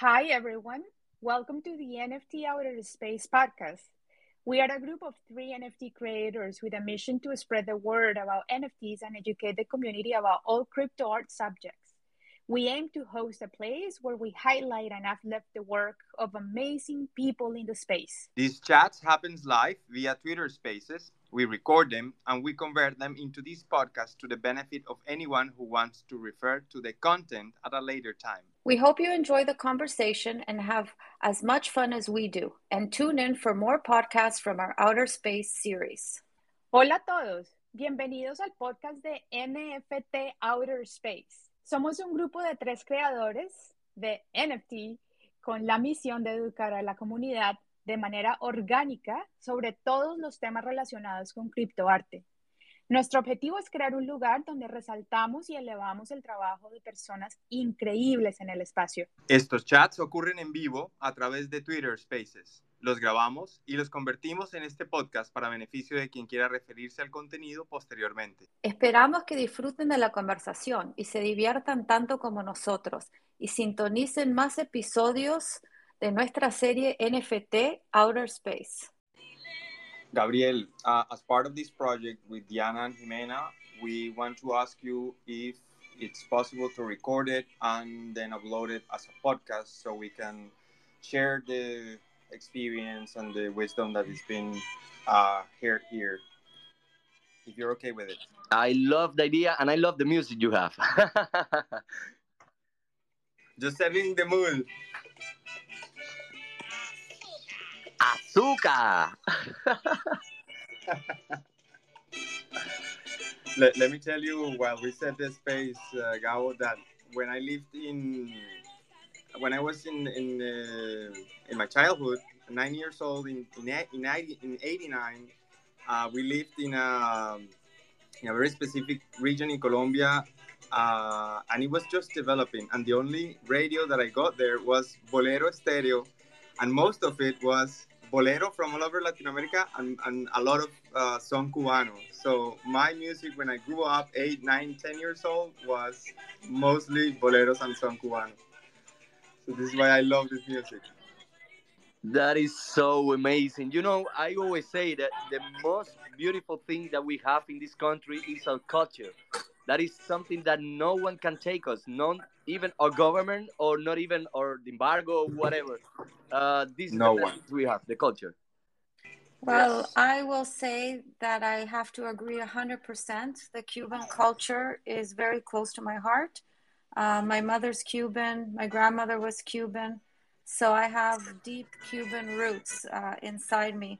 Hi, everyone. Welcome to the NFT Outer Space podcast. We are a group of three NFT creators with a mission to spread the word about NFTs and educate the community about all crypto art subjects. We aim to host a place where we highlight and uplift the work of amazing people in the space. These chats happens live via Twitter Spaces. We record them and we convert them into this podcast to the benefit of anyone who wants to refer to the content at a later time. We hope you enjoy the conversation and have as much fun as we do. And tune in for more podcasts from our Outer Space series. Hola a todos. Bienvenidos al podcast de NFT Outer Space. Somos un grupo de tres creadores de NFT con la misión de educar a la comunidad de manera orgánica sobre todos los temas relacionados con criptoarte. Nuestro objetivo es crear un lugar donde resaltamos y elevamos el trabajo de personas increíbles en el espacio. Estos chats ocurren en vivo a través de Twitter Spaces. Los grabamos y los convertimos en este podcast para beneficio de quien quiera referirse al contenido posteriormente. Esperamos que disfruten de la conversación y se diviertan tanto como nosotros y sintonicen más episodios de nuestra serie NFT Outer Space. Gabriel, uh, as part of this project with Diana and Jimena, we want to ask you if it's possible to record it and then upload it as a podcast so we can share the experience and the wisdom that has been uh, heard here. If you're okay with it. I love the idea and I love the music you have. Just setting the mood. Azúcar. let, let me tell you while we set this space, uh, Gabo, that when I lived in, when I was in in uh, in my childhood, nine years old, in in in, 90, in '89, uh, we lived in a in a very specific region in Colombia, uh, and it was just developing. And the only radio that I got there was Bolero Stereo, and most of it was bolero from all over Latin America and, and a lot of uh, son cubano. So my music when I grew up, eight, nine, ten years old, was mostly boleros and son cubano. So this is why I love this music. That is so amazing. You know, I always say that the most beautiful thing that we have in this country is our culture. That is something that no one can take us, not even our government or not even our embargo or whatever. Uh, this no is one. we have, the culture. Well, Yes. I will say that I have to agree 100%. The Cuban culture is very close to my heart. Uh, my mother's Cuban, my grandmother was Cuban. So I have deep Cuban roots uh, inside me.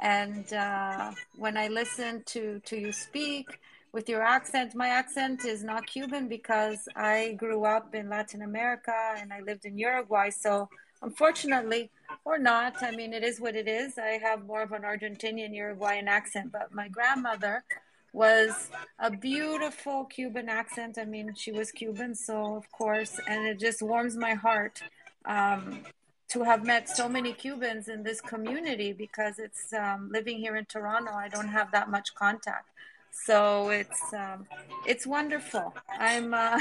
And uh, when I listen to, to you speak with your accent, my accent is not Cuban because I grew up in Latin America and I lived in Uruguay. So unfortunately, or not, I mean, it is what it is. I have more of an Argentinian Uruguayan accent, but my grandmother was a beautiful Cuban accent. I mean, she was Cuban, so of course, and it just warms my heart um, to have met so many Cubans in this community because it's um, living here in Toronto. I don't have that much contact, so it's um, it's wonderful. I'm uh,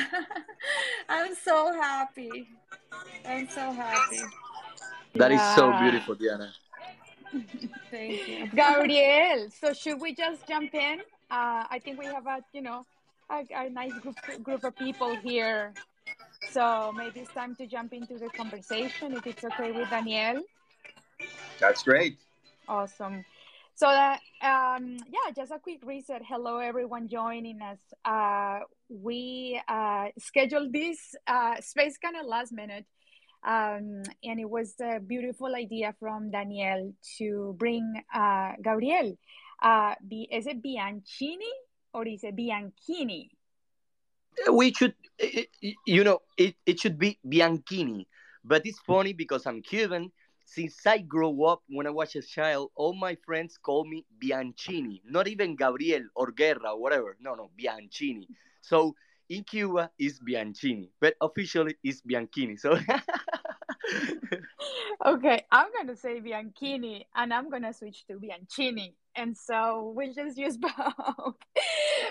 I'm so happy. I'm so happy. That is so beautiful, Diana. Thank you. Gabriel, so should we just jump in? Uh, I think we have a, you know, a, a nice group, group of people here. So maybe it's time to jump into the conversation if it's okay with Danielle. That's great. Awesome. So that um, yeah, just a quick reset. Hello, everyone joining us. Uh, we uh, scheduled this uh, space kind of last minute, um, and it was a beautiful idea from Danielle to bring uh, Gabriel. Uh, is it Bianchini or is it Bianchini? We should, i- i- you know, it, it should be Bianchini. But it's funny because I'm Cuban. Since I grew up, when I was a child, all my friends call me Bianchini. Not even Gabriel or Guerra or whatever. No, no, Bianchini. So in Cuba, it's Bianchini. But officially, it's Bianchini. So Okay, I'm gonna say Bianchini, and I'm gonna switch to Bianchini, and so we'll just use both.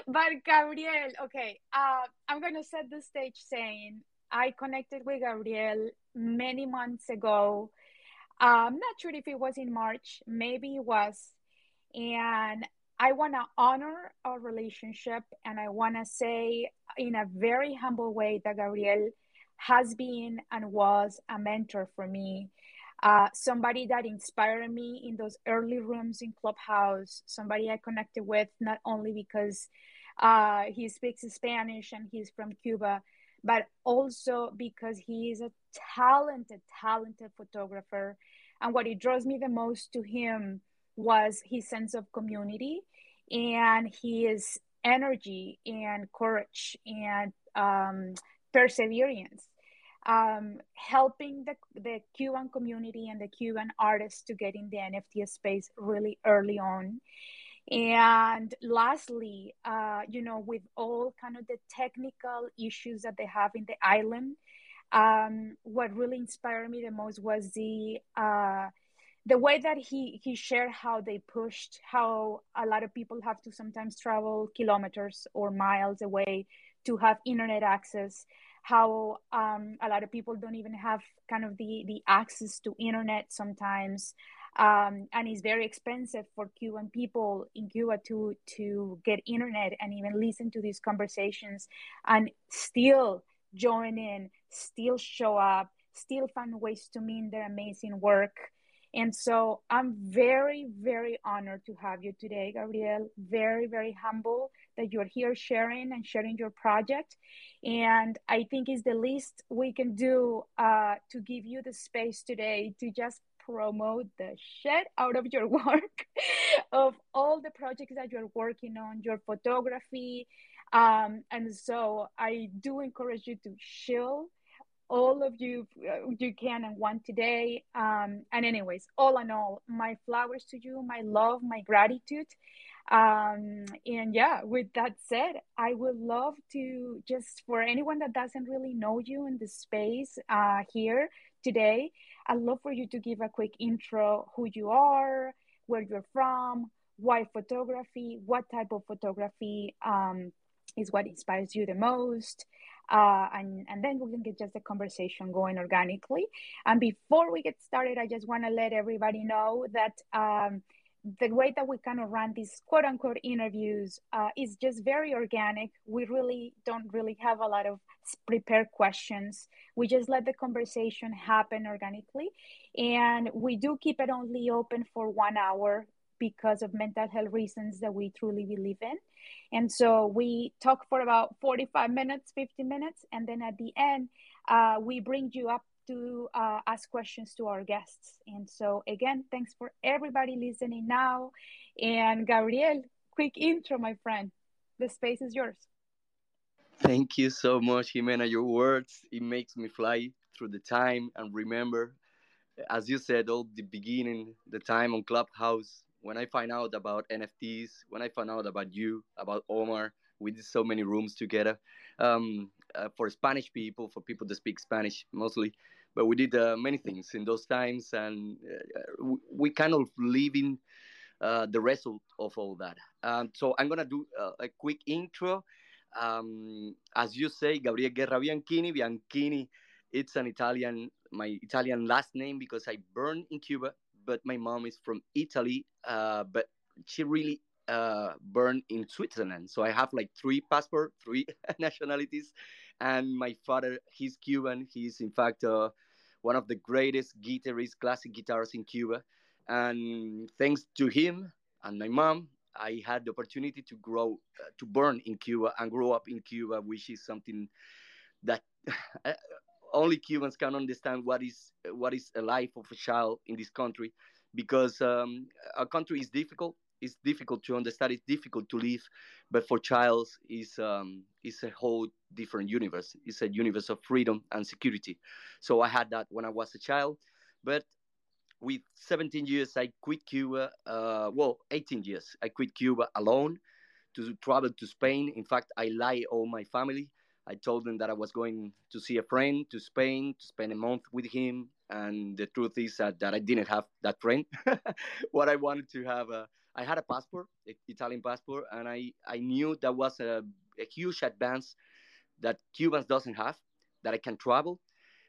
but Gabriel, okay, uh, I'm gonna set the stage saying I connected with Gabriel many months ago. I'm not sure if it was in March, maybe it was. And I want to honor our relationship and I want to say in a very humble way that Gabriel has been and was a mentor for me. Uh, somebody that inspired me in those early rooms in Clubhouse, somebody I connected with not only because uh, he speaks Spanish and he's from Cuba, but also because he is a talented, talented photographer. And what it draws me the most to him was his sense of community and his energy and courage and um, perseverance. Um, helping the, the Cuban community and the Cuban artists to get in the NFT space really early on. And lastly, uh, you know, with all kind of the technical issues that they have in the island, um, what really inspired me the most was the uh, the way that he he shared how they pushed how a lot of people have to sometimes travel kilometers or miles away to have internet access how um, a lot of people don't even have kind of the the access to internet sometimes um, and it's very expensive for Cuban people in Cuba to to get internet and even listen to these conversations and still join in, still show up, still find ways to mean their amazing work. And so I'm very, very honored to have you today, Gabriel. Very, very humble that you're here sharing and sharing your project. And I think it's the least we can do uh, to give you the space today to just promote the shit out of your work, of all the projects that you're working on, your photography. Um, and so I do encourage you to chill all of you uh, you can and want today um, and anyways all in all my flowers to you my love my gratitude um, and yeah with that said i would love to just for anyone that doesn't really know you in the space uh, here today i'd love for you to give a quick intro who you are where you're from why photography what type of photography um, is what inspires you the most uh, and, and then we can get just the conversation going organically. And before we get started, I just want to let everybody know that um, the way that we kind of run these quote unquote interviews uh, is just very organic. We really don't really have a lot of prepared questions. We just let the conversation happen organically. And we do keep it only open for one hour because of mental health reasons that we truly believe in. And so we talk for about 45 minutes, 50 minutes, and then at the end, uh, we bring you up to uh, ask questions to our guests. And so, again, thanks for everybody listening now. And Gabriel, quick intro, my friend. The space is yours. Thank you so much, Jimena. Your words, it makes me fly through the time and remember, as you said, all the beginning, the time on Clubhouse, when I find out about NFTs, when I find out about you, about Omar, we did so many rooms together um, uh, for Spanish people, for people that speak Spanish mostly. But we did uh, many things in those times, and uh, we kind of living uh, the result of all that. Um, so I'm gonna do uh, a quick intro. Um, as you say, Gabriel Guerra Bianchini. Bianchini, it's an Italian, my Italian last name because I burned in Cuba but my mom is from Italy, uh, but she really uh, burned in Switzerland. So I have like three passport, three nationalities, and my father he's Cuban. He's in fact uh, one of the greatest guitarists, classic guitarists in Cuba, and thanks to him and my mom. I had the opportunity to grow, uh, to burn in Cuba and grow up in Cuba, which is something that only Cubans can understand what is what is a life of a child in this country, because um, a country is difficult. It's difficult to understand. It's difficult to live, but for child is um, is a whole different universe. It's a universe of freedom and security. So I had that when I was a child, but with 17 years I quit Cuba. Uh, well, 18 years I quit Cuba alone to travel to Spain. In fact, I lied all my family I told them that I was going to see a friend to Spain to spend a month with him. And the truth is that, that I didn't have that friend. what I wanted to have, a, I had a passport, Italian passport, and I, I knew that was a, a huge advance that Cubans doesn't have, that I can travel.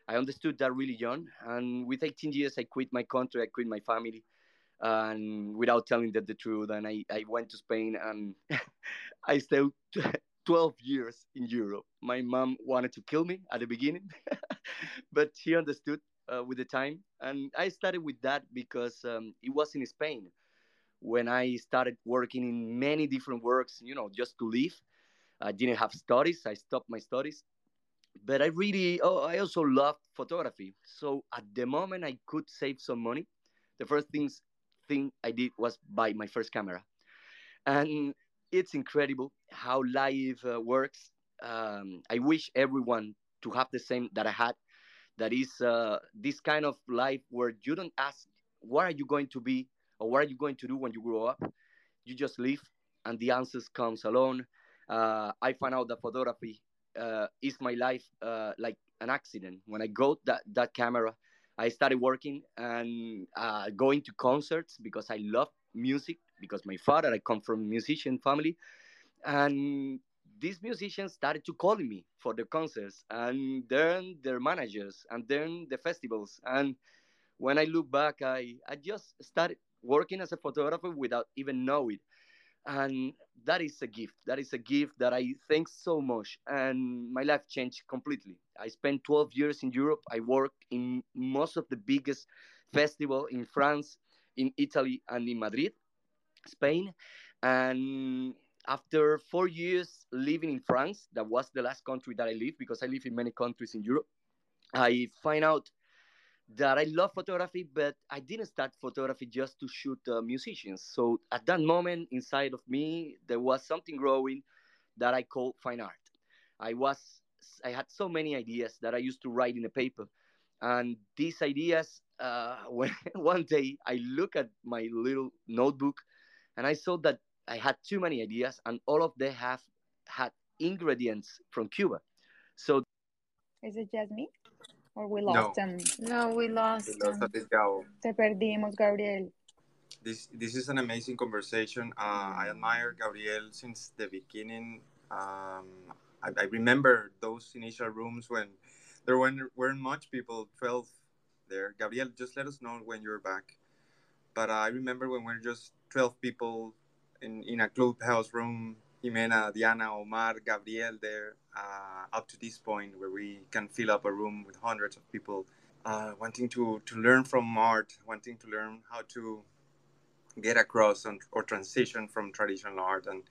I understood that really young, and with 18 years, I quit my country, I quit my family, and without telling them the truth, and I, I went to Spain, and I stayed 12 years in Europe. My mom wanted to kill me at the beginning, but she understood uh, with the time, and I started with that because um, it was in Spain when I started working in many different works, you know, just to live. I didn't have studies. I stopped my studies but I really, oh, I also loved photography. So at the moment I could save some money, the first things thing I did was buy my first camera, and it's incredible how life uh, works. Um, I wish everyone to have the same that I had. That is uh, this kind of life where you don't ask what are you going to be or what are you going to do when you grow up. You just live, and the answers comes alone. Uh, I found out that photography uh, is my life uh, like an accident. When I got that that camera, I started working and uh, going to concerts because I love music. Because my father, I come from musician family, and these musicians started to call me for the concerts, and then their managers, and then the festivals. And when I look back, I I just started working as a photographer without even knowing and that is a gift. That is a gift that i thank so much. And my life changed completely. I spent 12 years in europe. I worked in most of the biggest festival in france in italy and in madrid spain. And after four years living in france that was the last country that i lived because i live in many countries in europe i find out that I love photography, but I didn't start photography just to shoot uh, musicians. So at that moment inside of me, there was something growing that I call fine art. I was I had so many ideas that I used to write in a paper, and these ideas. Uh, when one day I look at my little notebook, and I saw that I had too many ideas, and all of them have had ingredients from Cuba. So, is it just me? Or we lost no. him? No, we lost, we lost him. Te perdimos, Gabriel. This, this is an amazing conversation. Uh, I admire Gabriel since the beginning. Um, I, I, remember those initial rooms when there weren't, weren't much people, 12 there. Gabriel, just let us know when you're back. But uh, I remember when we are just 12 people in, in a clubhouse room Jimena, Diana, Omar, Gabriel there uh, up to this point where we can fill up a room with hundreds of people uh, wanting to, to learn from art, wanting to learn how to get across or transition from traditional art. And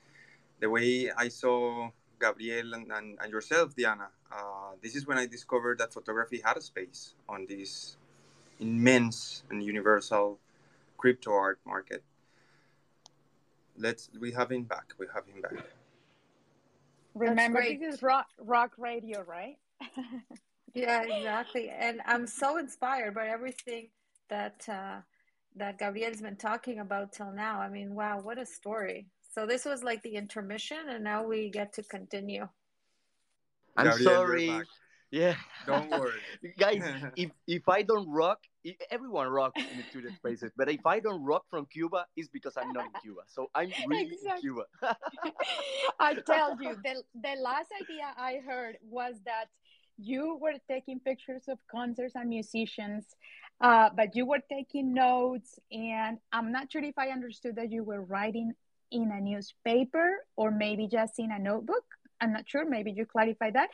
the way I saw Gabriel and, and, and yourself, Diana, uh, this is when I discovered that photography had a space on this immense and universal crypto art market let's we have him back. We have him back. Remember, this is rock rock radio, right? yeah, exactly. And I'm so inspired by everything that uh, that Gabriel's been talking about till now. I mean, wow, what a story! So this was like the intermission, and now we get to continue. I'm Gabriel, sorry. Yeah. Don't worry. Guys, if, if I don't rock, everyone rocks in the student spaces. But if I don't rock from Cuba, it's because I'm not in Cuba. So I'm really exactly. in Cuba. I tell you, the, the last idea I heard was that you were taking pictures of concerts and musicians, uh, but you were taking notes. And I'm not sure if I understood that you were writing in a newspaper or maybe just in a notebook. I'm not sure. Maybe you clarify that.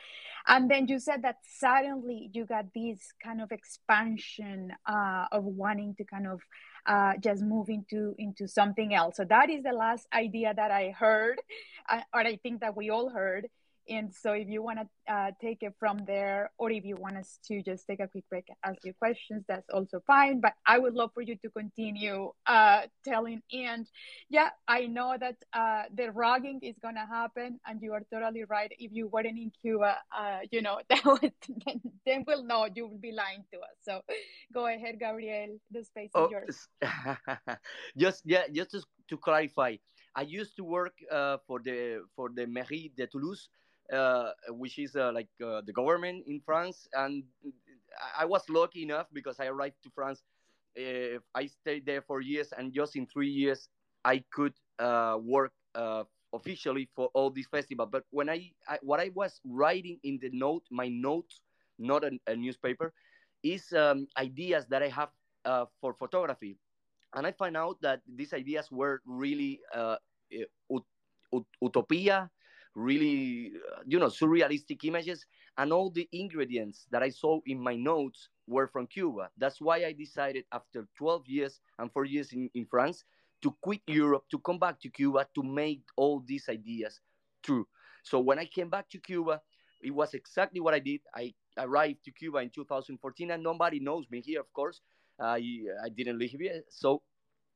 And then you said that suddenly you got this kind of expansion uh, of wanting to kind of uh, just move into into something else. So that is the last idea that I heard, uh, or I think that we all heard. And so, if you want to uh, take it from there, or if you want us to just take a quick break, ask you questions, that's also fine. But I would love for you to continue uh, telling. And yeah, I know that uh, the rogging is going to happen, and you are totally right. If you weren't in Cuba, uh, you know, that would, then, then we'll know you will be lying to us. So go ahead, Gabriel. The space oh, is yours. just yeah, just to, clarify. I used to work uh, for the for the mairie de Toulouse, which is uh, like uh, the government in France. And I was lucky enough because I arrived to France. I stayed there for years, and just in three years, I could work officially for all these festivals. But when I, I, what I was writing in the note, my note, not a, a newspaper, is um, ideas that I have uh, for photography. And I find out that these ideas were really uh, ut- ut- utopia, really, uh, you know, surrealistic images, and all the ingredients that I saw in my notes were from Cuba. That's why I decided after 12 years and four years in, in France to quit Europe, to come back to Cuba, to make all these ideas true. So when I came back to Cuba, it was exactly what I did. I arrived to Cuba in 2014, and nobody knows me here, of course. I, I didn't live here. So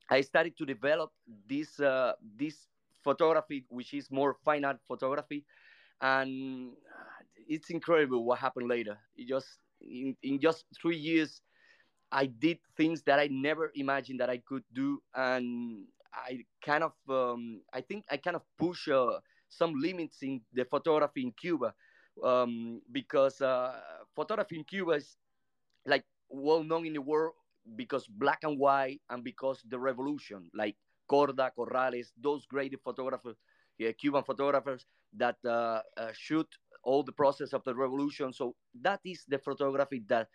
I started to develop this, uh, this photography, which is more fine art photography. And it's incredible what happened later. It just in, in just three years, I did things that I never imagined that I could do, and I kind of, um, I think I kind of push uh, some limits in the photography in Cuba, um, because uh, photography in Cuba is like well known in the world because black and white and because the revolution, like Korda, Corrales, those great photographers, yeah, Cuban photographers that uh, uh, shoot all the process of the revolution. So that is the photography that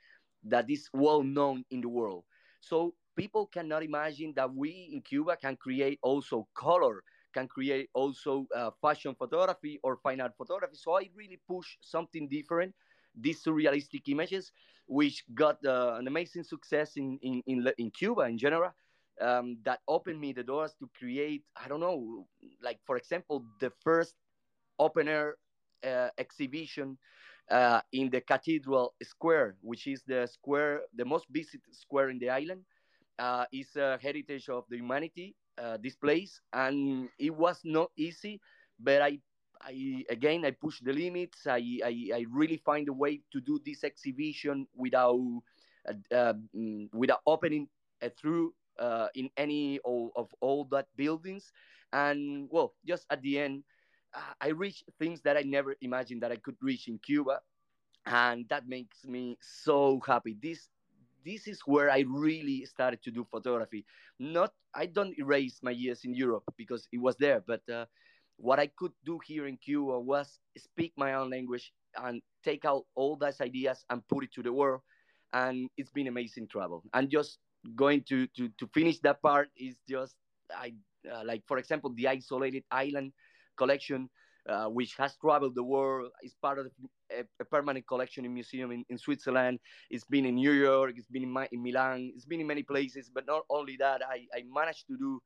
that is well known in the world. So people cannot imagine that we in Cuba can create also color, can create also uh, fashion photography or fine art photography. So I really push something different. These surrealistic images, which got uh, an amazing success in, in, in, in Cuba in general, um, that opened me the doors to create, I don't know, like for example, the first open air uh, exhibition uh, in the Cathedral Square, which is the square, the most visited square in the island. Uh, is a heritage of the humanity. Uh, this place, and it was not easy, but I, I again I pushed the limits. I, I, I really find a way to do this exhibition without uh, uh, mm, without opening through uh, in any of, of all that buildings. And well just at the end uh, i reached things that i never imagined that i could reach in cuba. And that makes me so happy. This this is where i really started to do photography. Not i don't erase my years in europe because it was there but uh, what i could do here in cuba was speak my own language and take out all those ideas and put it to the world. And it's been amazing travel. And just going to to to finish that part is just I uh, like for example the isolated island collection uh, which has traveled the world is part of a, a, permanent collection in museum in, in Switzerland. It's been in New York, it's been in, my, in Milan, it's been in many places. But not only that, I, I managed to do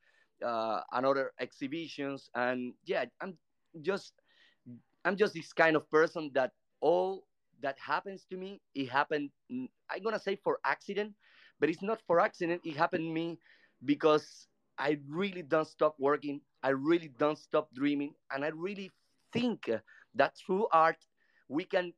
uh, another exhibitions, and yeah, I'm just I'm just this kind of person that all that happens to me, it happened. I'm gonna say for accident, but it's not for accident. It happened to me because I really don't stop working. I really don't stop dreaming. And I really think that through art, we can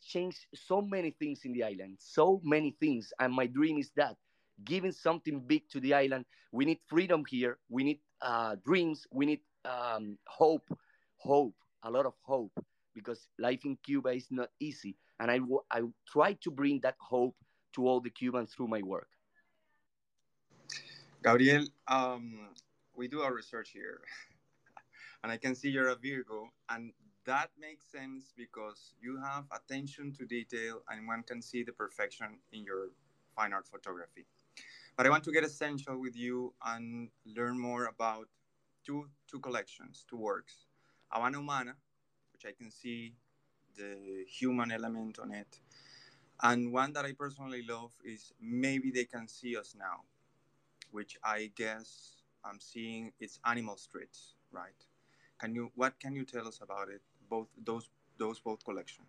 change so many things in the island, so many things. And my dream is that giving something big to the island. We need freedom here. We need uh, dreams. We need um, hope, hope, a lot of hope, because life in Cuba is not easy. And I, I try to bring that hope to all the Cubans through my work. Gabriel, um, we do our research here, and I can see you're a Virgo, and that makes sense because you have attention to detail, and one can see the perfection in your fine art photography. But I want to get essential with you and learn more about two two collections, two works, Habana Humana, which I can see the human element on it, and one that I personally love is Maybe They Can See Us Now, which I guess I'm seeing it's Animal Streets, right? Can you what can you tell us about it? Both those those both collections.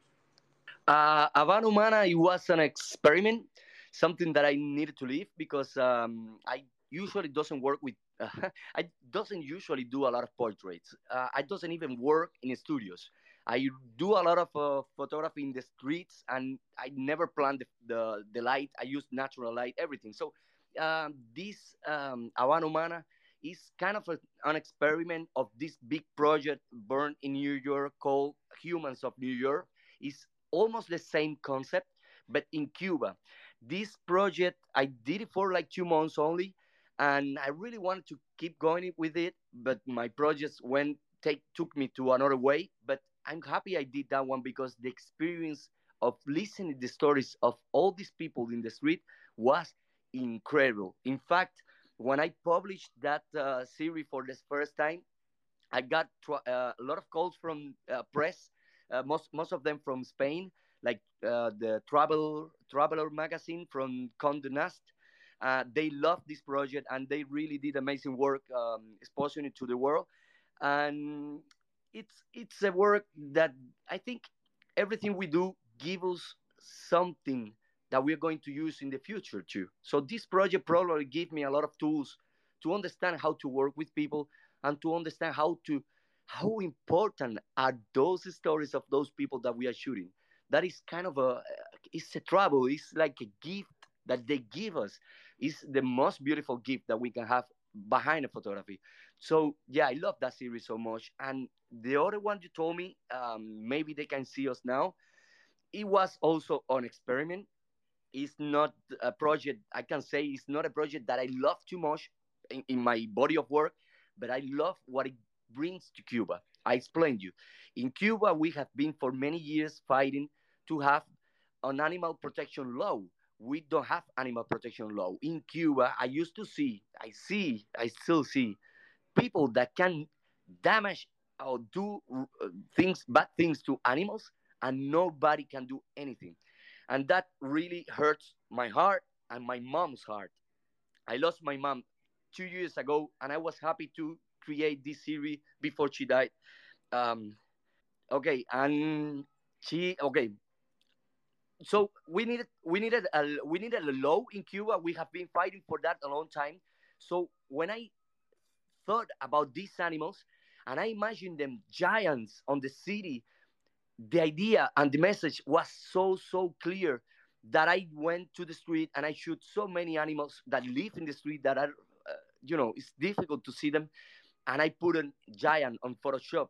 Uh, Habana Humana it was an experiment, something that I needed to leave because um, I usually doesn't work with uh, I doesn't usually do a lot of portraits. Uh, I doesn't even work in studios. I do a lot of uh, photography in the streets, and I never plan the, the, the light. I use natural light, everything. So um, this um, Habana Humana is kind of a, an experiment of this big project born in New York called Humans of New York. It's almost the same concept, but in Cuba. This project, I did it for like two months only, and I really wanted to keep going with it, but my projects went take took me to another way. But I'm happy I did that one because the experience of listening the stories of all these people in the street was incredible. In fact, when I published that uh, series for the first time, I got uh, a lot of calls from uh, press, uh, most most of them from Spain, like uh, the Travel Traveler magazine from Condé Nast. Uh, they loved this project and they really did amazing work um, exposing it to the world. And it's it's a work that I think everything we do gives us something that we're going to use in the future too. So this project probably gave me a lot of tools to understand how to work with people and to understand how to how important are those stories of those people that we are shooting. That is kind of a it's a trouble. It's like a gift that they give us. It's the most beautiful gift that we can have behind a photography. So yeah, I love that series so much. And the other one you told me, um, maybe they can see us now. It was also an experiment. It's not a project I can say it's not a project that I love too much in, in my body of work, but I love what it brings to Cuba. I explained you. In Cuba, we have been for many years fighting to have an animal protection law we don't have animal protection law in Cuba. I used to see, I see, I still see people that can damage or do uh, things, bad things to animals, and nobody can do anything. And that really hurts my heart and my mom's heart. I lost my mom two years ago, and I was happy to create this series before she died. Um, okay, and she okay so we needed we needed a we needed a law in Cuba. We have been fighting for that a long time. So when I thought about these animals and I imagined them giants on the city, the idea and the message was so so clear that I went to the street and I shoot so many animals that live in the street that are uh, you know it's difficult to see them, and I put a giant on Photoshop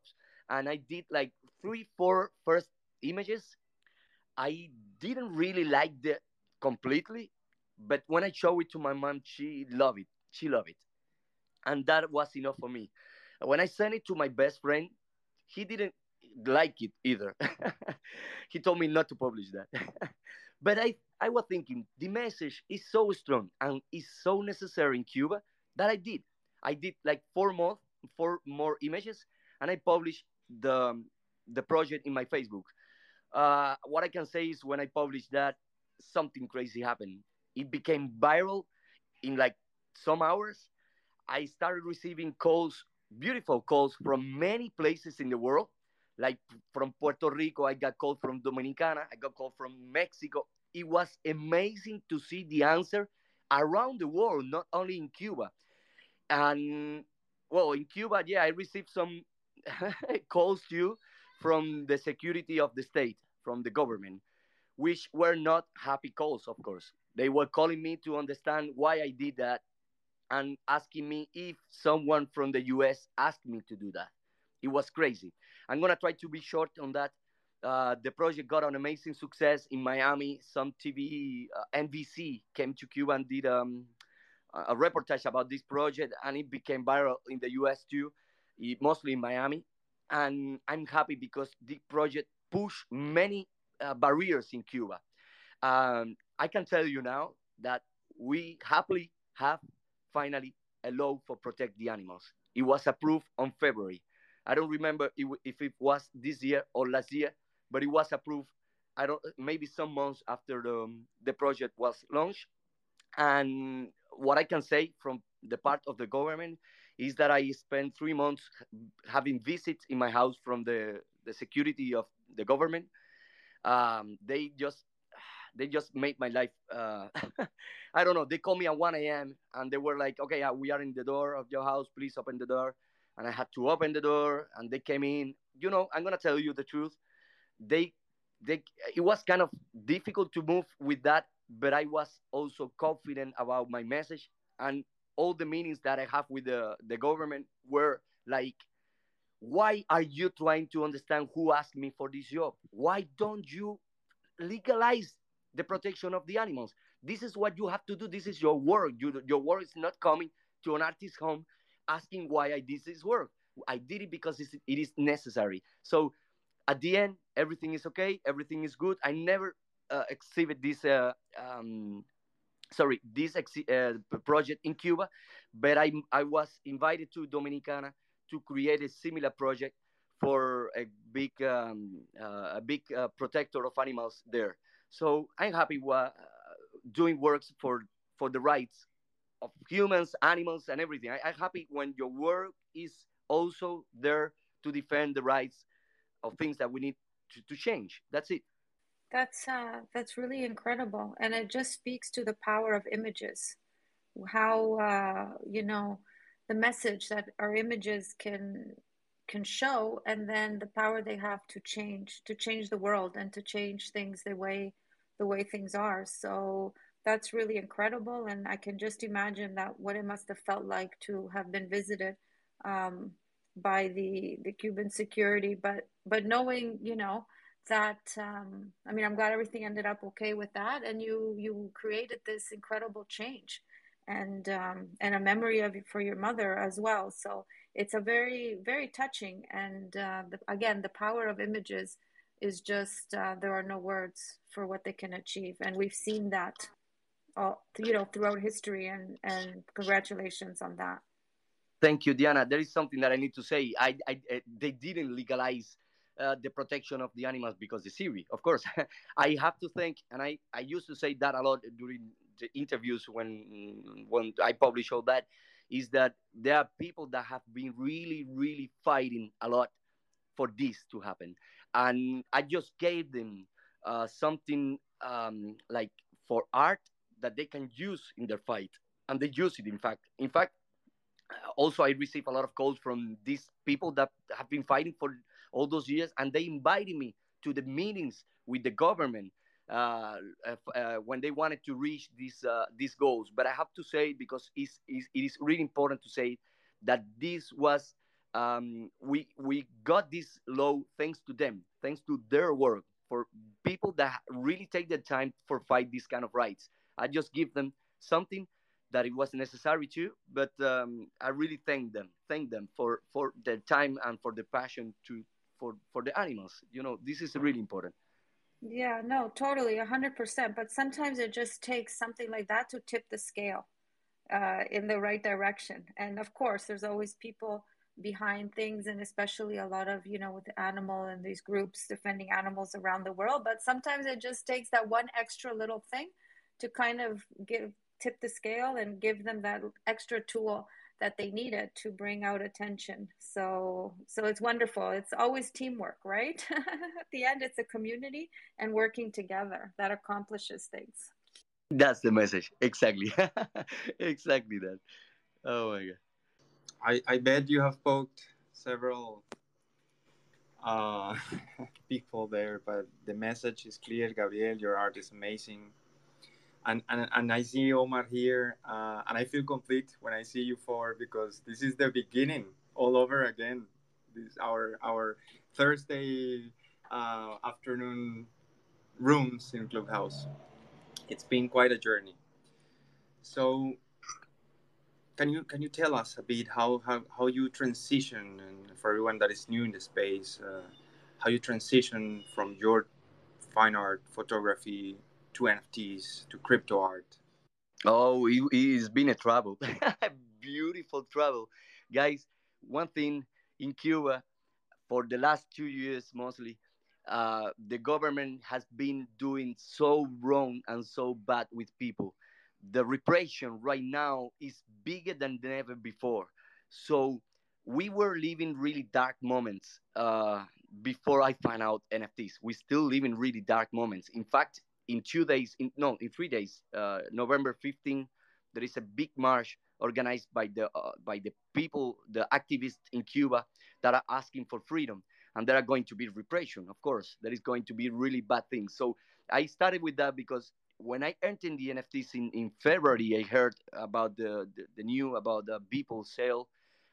and I did like three four first images I didn't really like the completely, but when I showed it to my mom, she loved it. She loved it, and that was enough for me. When I sent it to my best friend, he didn't like it either. he told me not to publish that. but I, I was thinking the message is so strong and is so necessary in Cuba that I did. I did like four more, four more images, and I published the the project in my Facebook. Uh, what I can say is when I published that, something crazy happened. It became viral in like some hours. I started receiving calls, beautiful calls from many places in the world. Like from Puerto Rico, I got called from Dominicana, I got called from Mexico. It was amazing to see the answer around the world, not only in Cuba. And well, in Cuba, yeah, I received some calls too from the security of the state, from the government, which were not happy calls, of course. They were calling me to understand why I did that and asking me if someone from the US asked me to do that. It was crazy. I'm going to try to be short on that. Uh, the project got an amazing success in Miami. Some TV, uh, NBC came to Cuba and did um, a reportage about this project, and it became viral in the US too, mostly in Miami and I'm happy because the project pushed many uh, barriers in Cuba. Um, I can tell you now that we happily have finally a law for protect the animals. It was approved on February. I don't remember if it was this year or last year, but it was approved. I don't maybe some months after the, the project was launched. And what I can say from the part of the government is that I spent three months having visits in my house from the, the security of the government. Um, they just they just made my life. Uh, I don't know. They called me at 1 a.m. and they were like, "Okay, uh, we are in the door of your house. Please open the door." And I had to open the door, and they came in. You know, I'm gonna tell you the truth. They, they, it was kind of difficult to move with that, but I was also confident about my message, and all the meetings that I have with the, the government were like, why are you trying to understand who asked me for this job? Why don't you legalize the protection of the animals? This is what you have to do. This is your work. You, your work is not coming to an artist's home asking why I did this work. I did it because it is necessary. So at the end, everything is okay, everything is good. I never uh, exhibit this uh, um, sorry this uh, project in Cuba, but I I was invited to Dominicana to create a similar project for a big um, uh, a big uh, protector of animals there. So I'm happy uh, doing works for for the rights of humans, animals, and everything. I, I'm happy when your work is also there to defend the rights of things that we need to, to change. That's it. That's uh, that's really incredible, and it just speaks to the power of images. How uh, you know the message that our images can can show, and then the power they have to change to change the world and to change things the way the way things are. So that's really incredible, and I can just imagine that what it must have felt like to have been visited um, by the the Cuban security, but but knowing you know that um, i mean i'm glad everything ended up okay with that and you you created this incredible change and um, and a memory of for your mother as well. So it's a very very touching and uh, the, again the power of images is just uh, there are no words for what they can achieve. And we've seen that all you know throughout history and and congratulations on that. Thank you diana. There is something that i need to say. I, I they didn't legalize uh, the protection of the animals because the series, of course. I have to think, and I, I used to say that a lot during the interviews when when I publish all that, is that there are people that have been really, really fighting a lot for this to happen, and I just gave them uh, something um, like for art that they can use in their fight, and they use it. In fact, in fact, also I receive a lot of calls from these people that have been fighting for all those years, and they invited me to the meetings with the government uh, uh, when they wanted to reach these uh, these goals. But I have to say because it's, it's, it is really important to say that this was um, we we got this law thanks to them, thanks to their work for people that really take the time for fight these kind of rights. I just give them something that it was necessary to, but um, I really thank them, thank them for for their time and for the passion to for for the animals you know this is really important yeah no totally 100% but sometimes it just takes something like that to tip the scale uh, in the right direction and of course there's always people behind things and especially a lot of you know with animal and these groups defending animals around the world but sometimes it just takes that one extra little thing to kind of give tip the scale and give them that extra tool that they needed to bring out attention. So so it's wonderful. It's always teamwork, right? At the end it's a community and working together that accomplishes things. That's the message. Exactly. exactly that. Oh my god. I, I bet you have poked several uh, people there, but the message is clear, Gabriel. Your art is amazing and, and, and I see Omar here, uh, and I feel complete when I see you four because this is the beginning all over again. This our our Thursday uh, afternoon rooms in Clubhouse. It's been quite a journey. So, can you can you tell us a bit how how, how you transition and for everyone that is new in the space, uh, how you transition from your fine art photography to NFTs to crypto art? Oh, it, it's been a trouble, beautiful trouble, guys. One thing in Cuba, for the last two years mostly, uh, the government has been doing so wrong and so bad with people. The repression right now is bigger than ever before. So we were living really dark moments uh, before I found out NFTs. We still live in really dark moments. In fact, in two days, in, no, in three days, uh, November 15, there is a big march organized by the uh, by the Beeple, the activists in Cuba that are asking for freedom, and there are going to be repression. Of course, there is going to be really bad things. So I started with that because when I entered the NFTs in, in February, I heard about the, the, the new about the people sale,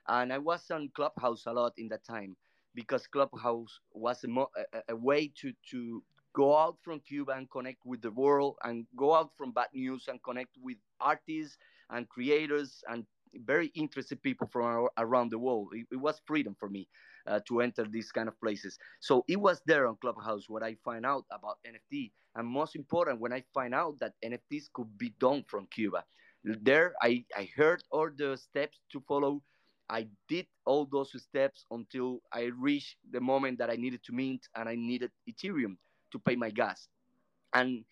and I was on Clubhouse a lot in that time because Clubhouse was a, mo- a, a way to to go out from Cuba and connect with the world and go out from bad news and connect with artists and creators and very interested people from around the world. It, it was freedom for me uh, to enter these kind of places. So it was there on Clubhouse where I find out about NFT, and most important, when I find out that NFTs could be done from Cuba. There, I, I heard all the steps to follow. I did all those steps until I reached the moment that I needed to mint and I needed Ethereum to pay my gas. And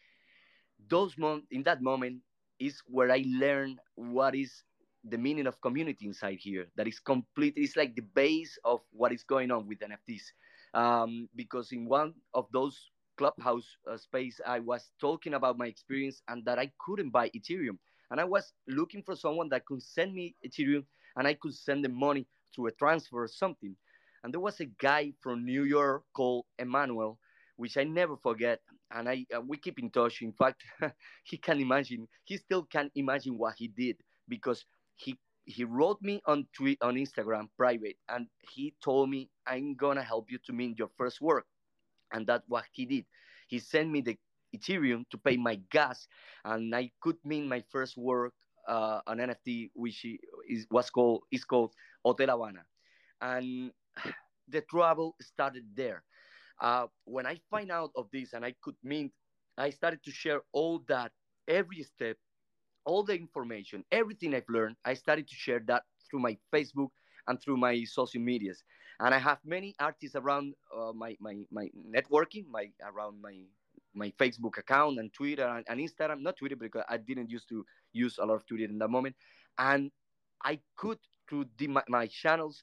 those mon- in that moment is where I learned what is the meaning of community inside here. That is complete. It's like the base of what is going on with NFTs. Um, because in one of those clubhouse uh, space, I was talking about my experience and that I couldn't buy Ethereum, and I was looking for someone that could send me Ethereum and I could send the money through a transfer or something. And there was a guy from New York called Emmanuel which I never forget. And I uh, we keep in touch. In fact, he can imagine. He still can imagine what he did because he he wrote me on tweet on Instagram private, and he told me I'm gonna help you to mint your first work, and that's what he did. He sent me the Ethereum to pay my gas, and I could mint my first work uh, an NFT, which is was called is called Hotel and the trouble started there uh, when I find out of this and I could mint, I started to share all that, every step, all the information, everything I've learned. I started to share that through my Facebook and through my social medias. And I have many artists around uh, my, my, my networking, my around my my Facebook account and Twitter and, and, Instagram, not Twitter because I didn't used to use a lot of Twitter in that moment. And I could through the, my, my channels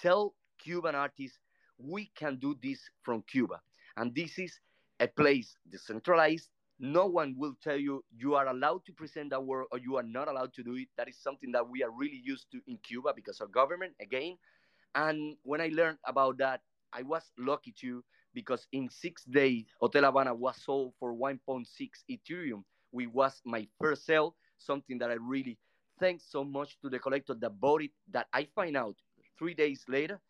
tell Cuban artists we can do this from Cuba. And this is a place decentralized. No one will tell you you are allowed to present that work or you are not allowed to do it. That is something that we are really used to in Cuba because of government, again. And when I learned about that, I was lucky too because in six days, Hotel Havana was sold for 1.6 Ethereum, which was my first sale, something that I really thanks so much to the collector that bought it, that I find out three days later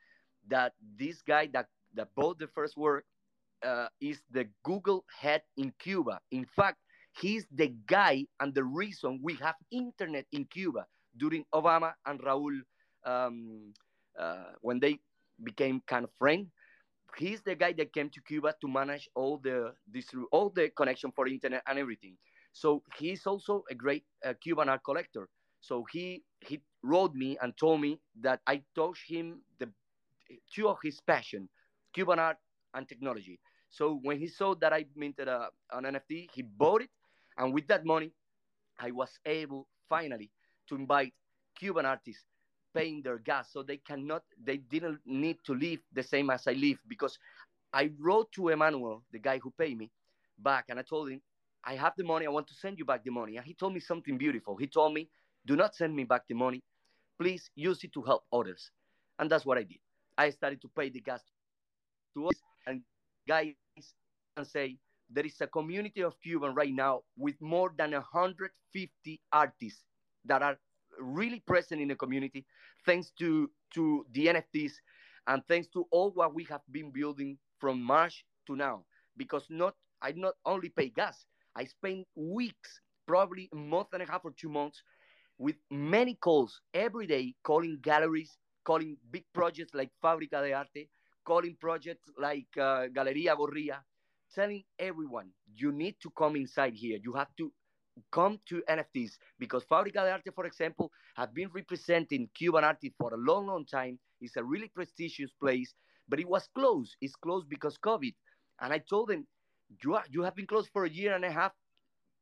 that this guy that, that bought the first work uh, is the Google head in Cuba. In fact, he's the guy and the reason we have internet in Cuba during Obama and Raul um, uh, when they became kind of friends. He's the guy that came to Cuba to manage all the this, all the connection for internet and everything. So he's also a great uh, Cuban art collector. So he he wrote me and told me that I taught him the two of his passion, Cuban art and technology. So when he saw that I minted a, an NFT, he bought it, and with that money, I was able finally to invite Cuban artists paying their gas, so they cannot, they didn't need to live the same as I live because I wrote to Emmanuel, the guy who paid me, back, and I told him, I have the money, I want to send you back the money. And he told me something beautiful. He told me, do not send me back the money. Please use it to help others. And that's what I did. I started to pay the gas to us. And guys and say there is a community of Cuban right now with more than 150 artists that are really present in the community, thanks to, to the NFTs and thanks to all what we have been building from March to now. Because not I not only pay gas, I spend weeks, probably a month and a half or two months, with many calls every day, calling galleries, calling big projects like Fábrica de Arte, calling projects like uh, Galeria Gorria, telling everyone you need to come inside here. You have to come to NFTs because Fábrica de Arte, for example, have been representing Cuban artists for a long, long time. It's a really prestigious place, but it was closed. It's closed because COVID. And I told them, you, are, you have been closed for a year and a half.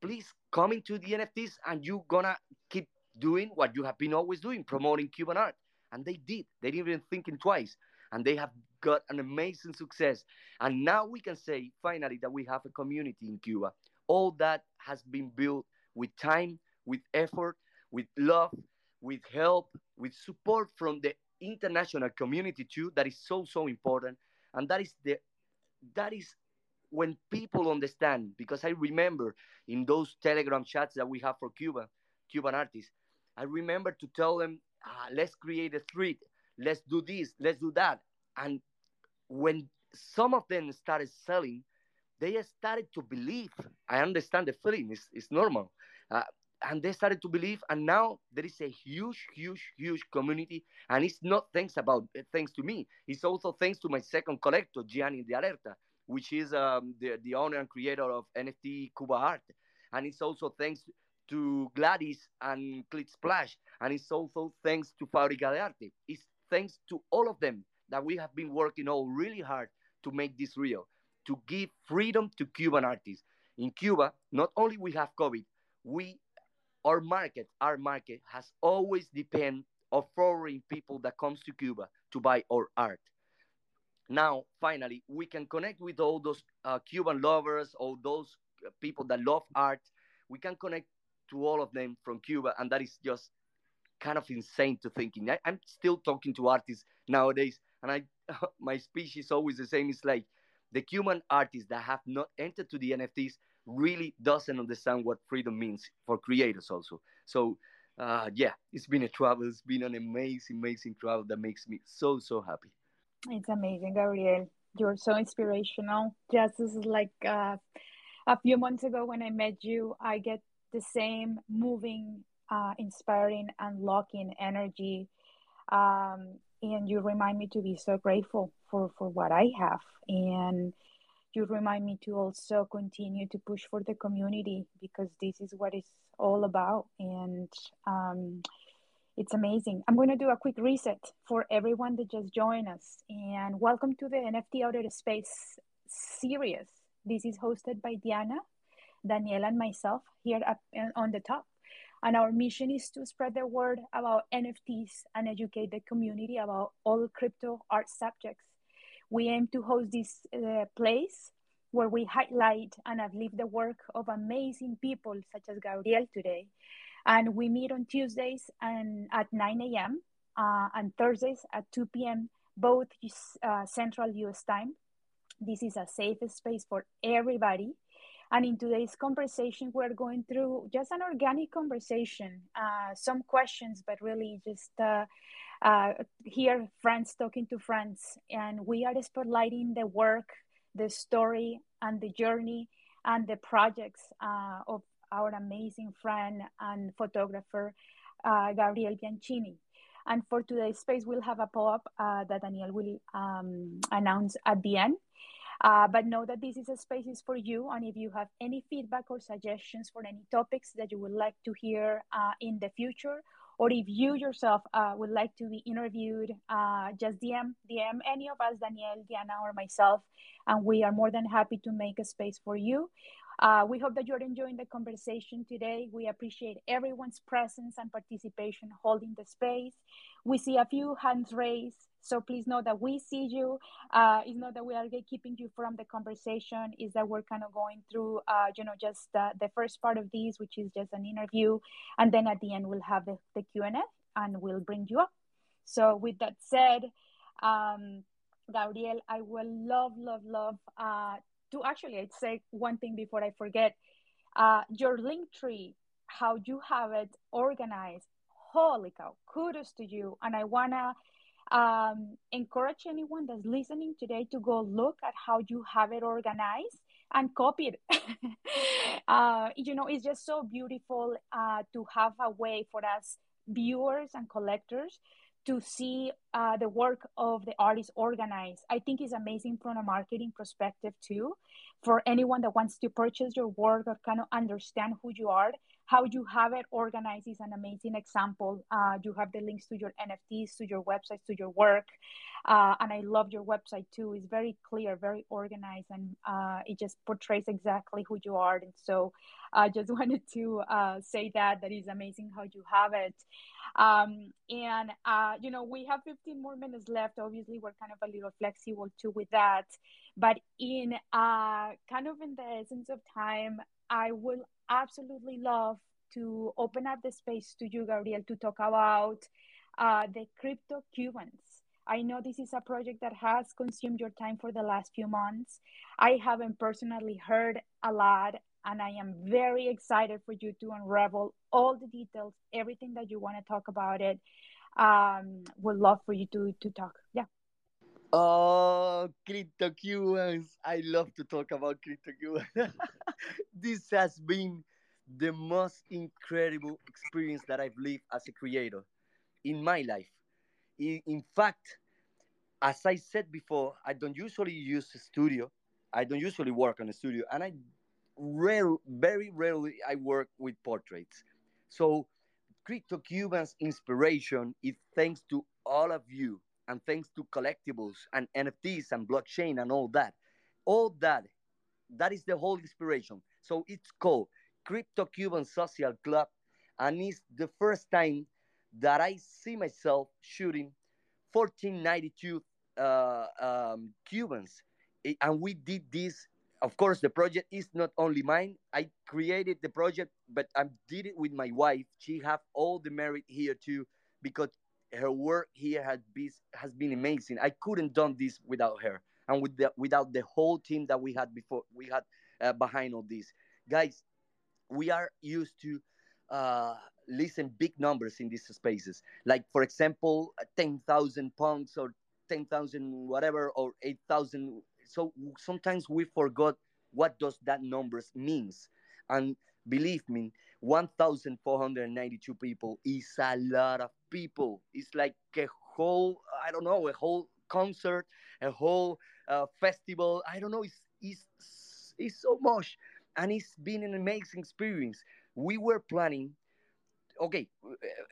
Please come into the NFTs and you're gonna keep doing what you have been always doing, promoting Cuban art. And they did. They didn't even thinking twice. And they have got an amazing success. And now we can say finally that we have a community in Cuba. All that has been built with time, with effort, with love, with help, with support from the international community too. That is so so important. And that is the that is when people understand because I remember in those telegram chats that we have for Cuba, Cuban artists, I remember to tell them uh, let's create a street, let's do this, let's do that. And when some of them started selling, they started to believe. I understand the feeling; it's, it's normal. Uh, and they started to believe and now there is a huge huge huge community and it's not thanks about thanks to me it's also thanks to my second collector gianni de alerta which is um, the, the owner and creator of nft cuba art and it's also thanks to gladys and clit splash and it's also thanks to fabrica de arte it's thanks to all of them that we have been working all really hard to make this real to give freedom to cuban artists in cuba not only we have covid we our market, our market has always depend of foreign people that comes to Cuba to buy our art. Now, finally, we can connect with all those uh, Cuban lovers, all those people that love art. We can connect to all of them from Cuba, and that is just kind of insane to thinking. I, am still talking to artists nowadays, and I my speech is always the same. It's like the Cuban artists that have not entered to the NFTs really doesn't understand what freedom means for creators also. So uh, yeah, it's been a travel. It's been an amazing, amazing travel that makes me so, so happy. It's amazing, Gabriel. You're so inspirational. Just like uh, a few months ago when I met you, I get the same moving, uh, inspiring, unlocking energy. Um, and you remind me to be so grateful for, for what I have. And you remind me to also continue to push for the community because this is what it's all about and um, it's amazing i'm going to do a quick reset for everyone that just joined us and welcome to the nft outer space series this is hosted by diana danielle and myself here up on the top and our mission is to spread the word about nfts and educate the community about all crypto art subjects we aim to host this uh, place where we highlight and uplift the work of amazing people such as Gabriel today. And we meet on Tuesdays and at 9 a.m. Uh, and Thursdays at 2 p.m., both uh, Central US time. This is a safe space for everybody. And in today's conversation, we're going through just an organic conversation, uh, some questions, but really just uh, uh, here, friends talking to friends. And we are spotlighting the work, the story, and the journey and the projects uh, of our amazing friend and photographer, uh, Gabriel Bianchini. And for today's space, we'll have a pop up uh, that Daniel will um, announce at the end. Uh, but know that this is a space is for you. And if you have any feedback or suggestions for any topics that you would like to hear uh, in the future, or if you yourself uh, would like to be interviewed, uh, just DM DM any of us, Danielle, Diana, or myself, and we are more than happy to make a space for you. Uh, we hope that you're enjoying the conversation today. We appreciate everyone's presence and participation holding the space. We see a few hands raised. So please know that we see you. Uh, it's not that we are keeping you from the conversation. Is that we're kind of going through, uh, you know, just uh, the first part of these, which is just an interview, and then at the end we'll have the, the Q and A, and we'll bring you up. So with that said, um, Gabriel, I will love, love, love uh, to actually I'd say one thing before I forget. Uh, your link tree, how you have it organized. Holy cow! Kudos to you, and I wanna um, encourage anyone that's listening today to go look at how you have it organized and copy it. uh, you know, it's just so beautiful uh, to have a way for us viewers and collectors to see uh, the work of the artist organized. I think is amazing from a marketing perspective too. For anyone that wants to purchase your work or kind of understand who you are, how you have it organized is an amazing example. Uh, you have the links to your NFTs, to your websites, to your work. Uh, and I love your website too. It's very clear, very organized, and uh, it just portrays exactly who you are. And so I just wanted to uh, say that. That is amazing how you have it. Um, and, uh, you know, we have 15 more minutes left. Obviously, we're kind of a little flexible too with that. But in uh, kind of in the essence of time, I will absolutely love to open up the space to you, Gabriel, to talk about uh, the crypto Cubans. I know this is a project that has consumed your time for the last few months. I haven't personally heard a lot, and I am very excited for you to unravel all the details, everything that you want to talk about it. Um, would love for you to to talk. Yeah. Oh, crypto Cubans. I love to talk about crypto Cubans. this has been the most incredible experience that I've lived as a creator in my life. In, in fact, as I said before, I don't usually use a studio. I don't usually work on a studio, and I rare, very rarely I work with portraits. So, Crypto Cuban's inspiration is thanks to all of you, and thanks to collectibles and NFTs and blockchain and all that. All that, that is the whole inspiration. So it's called Crypto Cuban Social Club, and it's the first time that I see myself shooting 1492 uh, um, Cubans. And we did this. Of course, the project is not only mine. I created the project, but I did it with my wife. She have all the merit here too, because her work here has been has been amazing. I couldn't done this without her, and with the, without the whole team that we had before we had uh, behind all this. Guys, we are used to uh, listen big numbers in these spaces. Like, for example, 10,000 pounds or 10,000 whatever or 8,000. So sometimes we forgot what does that numbers means. And believe me, 1,492 people is a lot of people. It's like a whole, I don't know, a whole concert, a whole uh, festival. I don't know. It's, it's, it's so much. And it's been an amazing experience. We were planning okay,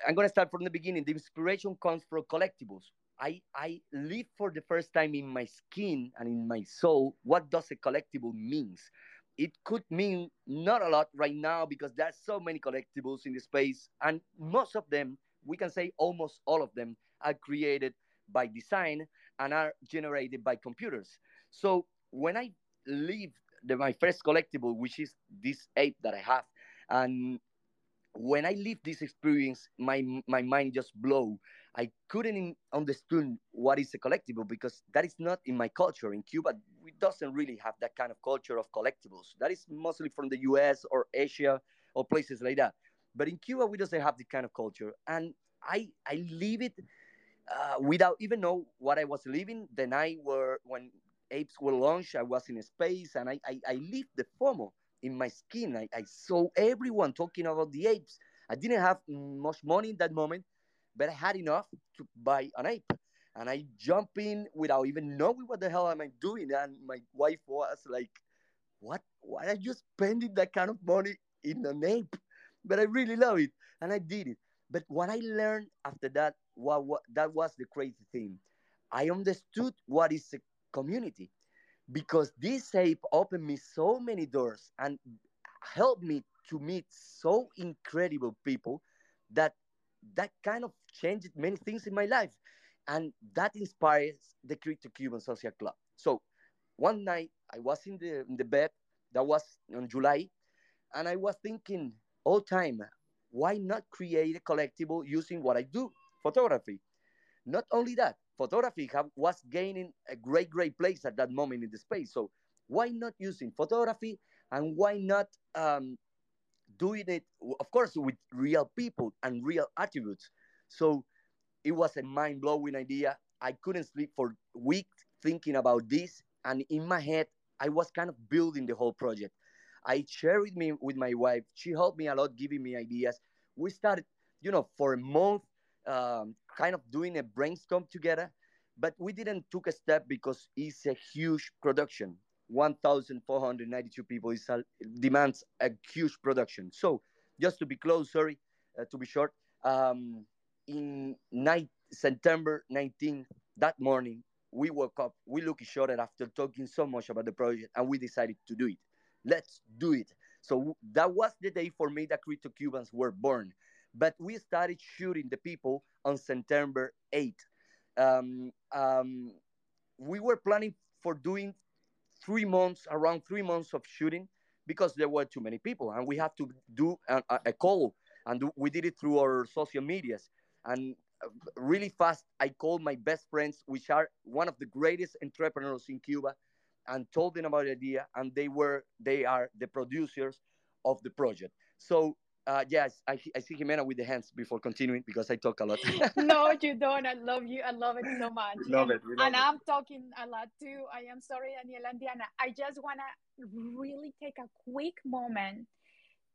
I'm gonna start from the beginning. The inspiration comes from collectibles. I I live for the first time in my skin and in my soul what does a collectible means. It could mean not a lot right now because there's so many collectibles in the space, and most of them, we can say almost all of them, are created by design and are generated by computers. So when I leave the, my first collectible, which is this ape that I have, and when I lived this experience, my my mind just blow. I couldn't understand what is a collectible because that is not in my culture. In Cuba, we doesn't really have that kind of culture of collectibles. That is mostly from the U.S. or Asia or places like that. But in Cuba, we doesn't have the kind of culture, and I I live it uh, without even know what I was living. The night where when apes were launched, I was in space, and I I, I lived the FOMO in my skin. I, I saw everyone talking about the apes. I didn't have much money in that moment, but I had enough to buy an ape. And I jump in without even knowing what the hell am I doing. And my wife was like, What? Why are you spending that kind of money in an ape? But I really love it. And I did it. But what I learned after that, what, what that was the crazy thing. I understood what is a community because this ape opened me so many doors and helped me to meet so incredible people that that kind of changed many things in my life and that inspires the crypto cuban social club so one night i was in the in the bed that was on july and i was thinking all time why not create a collectible using what i do photography not only that photography have, was gaining a great, great place at that moment in the space. So why not using photography and why not um, doing it, of course, with real people and real attributes? So it was a mind blowing idea. I couldn't sleep for weeks thinking about this. And in my head, I was kind of building the whole project. I shared with me with my wife. She helped me a lot, giving me ideas. We started, you know, for a month um, kind of doing a brainstorm together, but we didn't took a step because it's a huge production. 1,492 people is a, demands a huge production. So just to be close, sorry, uh, to be short, um, in night, September 19th, that morning, we woke up, we looked each other after talking so much about the project, and we decided to do it. Let's do it. So that was the day for me that Crypto Cubans were born. But we started shooting the people on September 8th. Um, um, we were planning for doing three months, around three months of shooting because there were too many people and we had to do a, a call and we did it through our social medias and uh, really fast i called my best friends which are one of the greatest entrepreneurs in cuba and told them about the idea and they were they are the producers of the project so uh, yes, I, I see Jimena with the hands before continuing because I talk a lot. no, you don't. I love you. I love it so much. We love it. Love and it. I'm talking a lot too. I am sorry, Daniela and Diana. I just want to really take a quick moment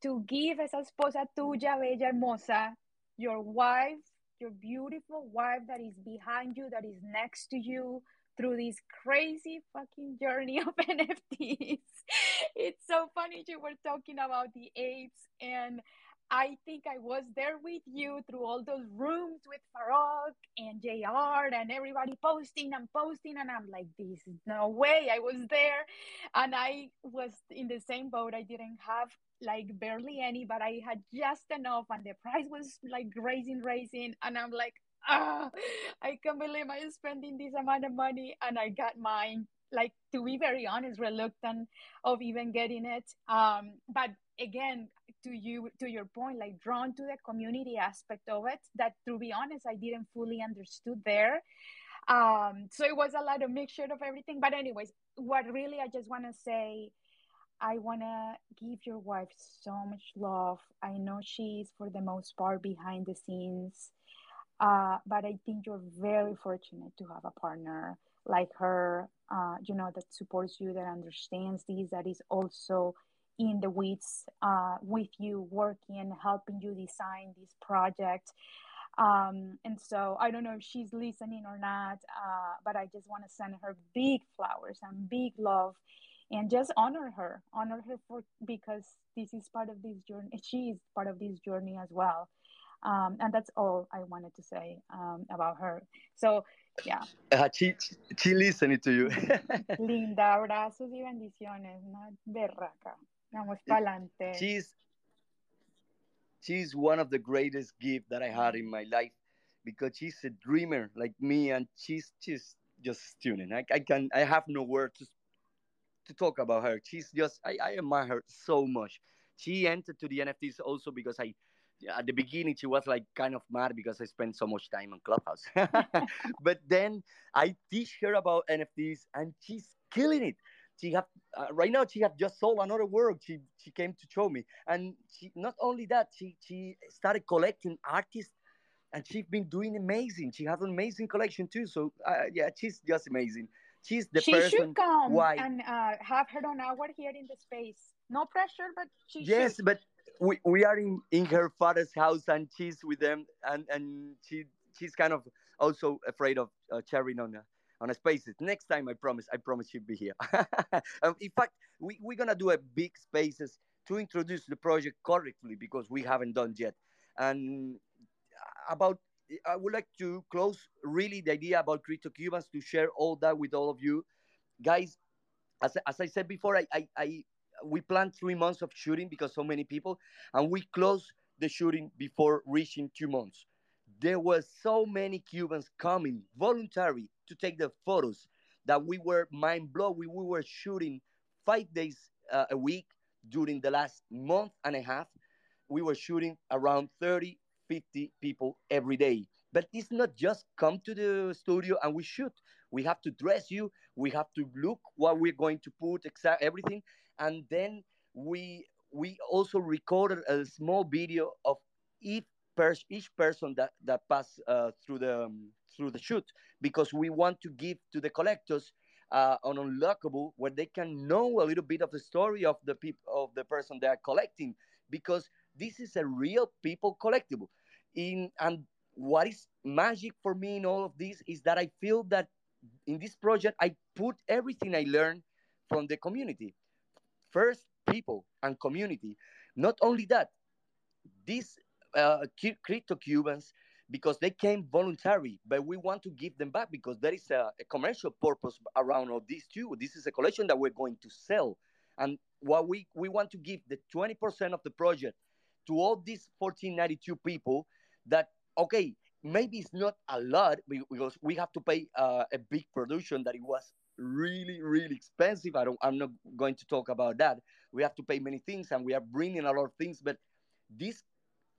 to give esa esposa tuya, bella, hermosa, your wife, your beautiful wife that is behind you, that is next to you through this crazy fucking journey of NFTs. it's so funny you were talking about the apes and I think I was there with you through all those rooms with Farok and JR and everybody posting and posting. And I'm like, this is no way. I was there. And I was in the same boat. I didn't have like barely any, but I had just enough. And the price was like raising, raising. And I'm like, ah, I can't believe I'm spending this amount of money. And I got mine. Like to be very honest reluctant of even getting it. Um but again to you to your point like drawn to the community aspect of it that to be honest i didn't fully understood there. Um so it was a lot of mixture of everything. But anyways what really i just want to say i want to give your wife so much love. I know she's for the most part behind the scenes uh, but i think you're very fortunate to have a partner like her uh, you know that supports you that understands these that is also in the weeds uh, with you, working, helping you design this project. Um, and so I don't know if she's listening or not, uh, but I just want to send her big flowers and big love and just honor her, honor her for because this is part of this journey. She is part of this journey as well. Um, and that's all I wanted to say um, about her. So, yeah. Uh, she, she listening to you. Linda, abrazos y bendiciones. Una berraca. Vamos pa'lante. She's she's one of the greatest gifts that I had in my life because she's a dreamer like me, and she's she's just stunning. I, I can I have no words to, to talk about her. She's just I, I admire her so much. She entered to the NFTs also because I at the beginning she was like kind of mad because I spent so much time on Clubhouse. but then I teach her about NFTs and she's killing it. She have uh, right now she have just sold another work. She she came to show me. And she not only that she she started collecting artists and she's been doing amazing. She has an amazing collection too. So uh, yeah she's just amazing. She's the she person should come why and uh, have her own hour here in the space. No pressure but she yes should. but we, we are in in her father's house and she's with them and and she she's kind of also afraid of uh, sharing on on a spaces. Next time, I promise, I promise she'll be here. um, in fact, we, we're gonna do a big spaces to introduce the project correctly because we haven't done yet. And about, I would like to close really the idea about Crypto Cubans to share all that with all of you, guys. As, as I said before, I, I, I we planned three months of shooting because so many people, and we closed the shooting before reaching two months there were so many Cubans coming voluntary to take the photos that we were mind blown. We, we were shooting five days uh, a week during the last month and a half. We were shooting around 30, 50 people every day. But it's not just come to the studio and we shoot. We have to dress you. We have to look what we're going to put, exact everything, and then we we also recorded a small video of each pers- each person that that pass uh, through the um, through the shoot because we want to give to the collectors uh, an unlockable where they can know a little bit of the story of the people of the person they are collecting because this is a real people collectible. In and what is magic for me in all of this is that i feel that in this project i put everything i learned from the community first people and community not only that these uh, crypto Cubans because they came voluntary, but we want to give them back because there is a, a, commercial purpose around all this too. This is a collection that we're going to sell, and what we we want to give the twenty percent of the project to all these fourteen ninety two people. That okay, maybe it's not a lot because we have to pay uh, a big production that it was really really expensive. I don't. I'm not going to talk about that. We have to pay many things, and we are bringing a lot of things, but these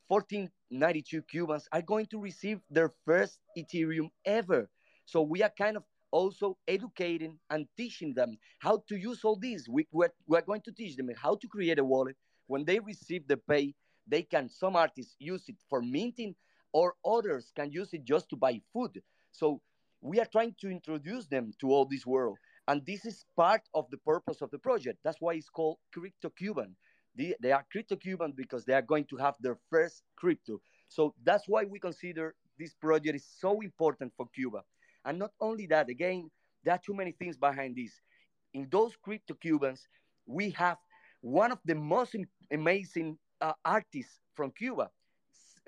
1492 Cubans are going to receive their first Ethereum ever. So we are kind of also educating and teaching them how to use all these. We, we're, we're going to teach them how to create a wallet. When they receive the pay, they can, some artists use it for minting or others can use it just to buy food. So we are trying to introduce them to all this world. And this is part of the purpose of the project. That's why it's called Crypto Cuban They, they are crypto Cubans because they are going to have their first crypto. So that's why we consider this project is so important for Cuba. And not only that, again, there are too many things behind this. In those crypto Cubans, we have one of the most amazing uh, artists from Cuba,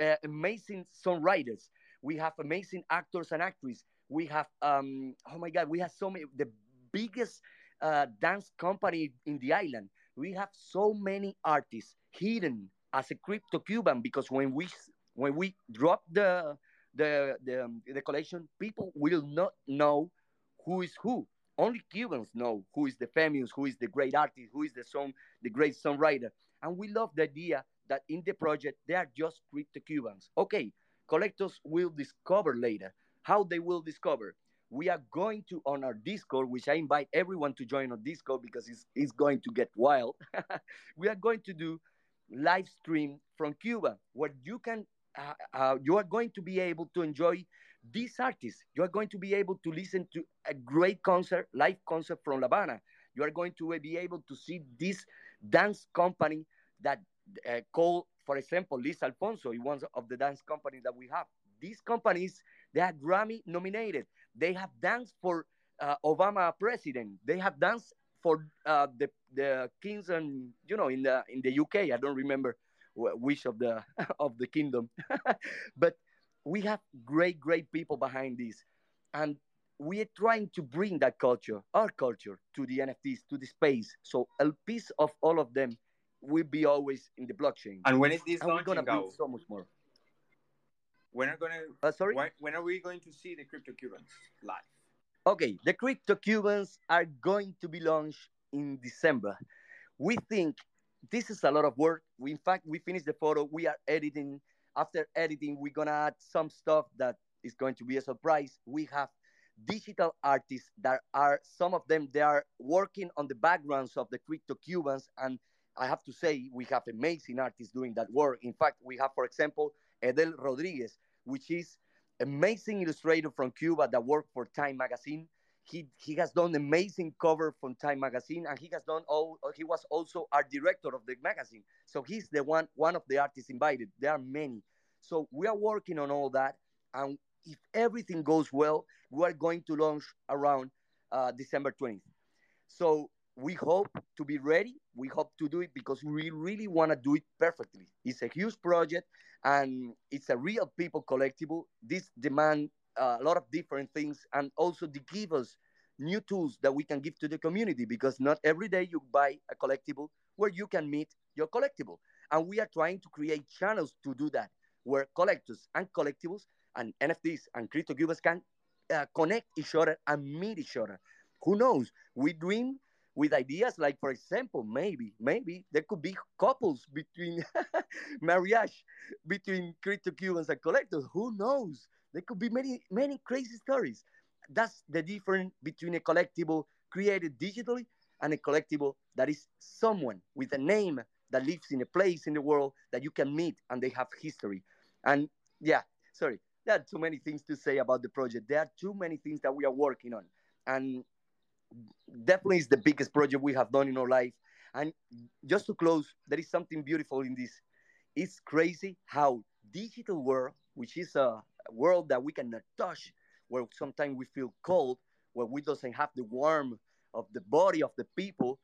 uh, amazing songwriters. We have amazing actors and actresses. We have, um, oh my God, we have so many, the biggest uh, dance company in the island. We have so many artists hidden as a crypto Cuban because when we when we drop the the the, um, the collection, people will not know who is who. Only Cubans know who is the famous, who is the great artist, who is the song, the great songwriter. And we love the idea that in the project they are just crypto Cubans. Okay, collectors will discover later how they will discover. We are going to on our Discord, which I invite everyone to join on Discord because it's, it's going to get wild. we are going to do live stream from Cuba where you can uh, uh, you are going to be able to enjoy these artists. You are going to be able to listen to a great concert, live concert from La Habana. You are going to be able to see this dance company that uh, called, for example, Lizt Alfonso, one of the dance companies that we have. These companies, they are Grammy nominated. They have danced for uh, Obama president. They have danced for uh, the the kings and you know in the in the UK. I don't remember which of the of the kingdom but we have great great people behind this and we are trying to bring that culture our culture to the nfts to the space so a piece of all of them will be always in the blockchain and when is this and we're gonna build so much more when are gonna uh, sorry when, when are we going to see the crypto cubans live okay the crypto cubans are going to be launched in december we think this is a lot of work. We, in fact, we finished the photo. We are editing. After editing, we're gonna add some stuff that is going to be a surprise. We have digital artists that are some of them they are working on the backgrounds of the crypto Cubans, and I have to say we have amazing artists doing that work. In fact, we have, for example, Edel Rodriguez, which is amazing illustrator from Cuba that worked for Time Magazine he he has done amazing cover from Time magazine, and he has done all. He was also art director of the magazine, so he's the one one of the artists invited. There are many, so we are working on all that, and if everything goes well, we are going to launch around uh, December 20th. So we hope to be ready. We hope to do it because we really want to do it perfectly. It's a huge project and it's a real people collectible. This demand uh, a lot of different things and also to give us new tools that we can give to the community because not every day you buy a collectible where you can meet your collectible. And we are trying to create channels to do that where collectors and collectibles and nfts and crypto cubans can uh, connect each other and meet each other. Who knows? We dream with ideas like for example maybe maybe there could be couples between marriage between crypto cubans and collectors who knows there could be many, many crazy stories. That's the difference between a collectible created digitally and a collectible that is someone with a name that lives in a place in the world that you can meet and they have history. And yeah, sorry, there are too many things to say about the project. There are too many things that we are working on. And definitely is the biggest project we have done in our life. And just to close, there is something beautiful in this. It's crazy how digital world, which is a, world that we cannot touch, where sometimes we feel cold, where we doesn't have the warmth of the body of the people,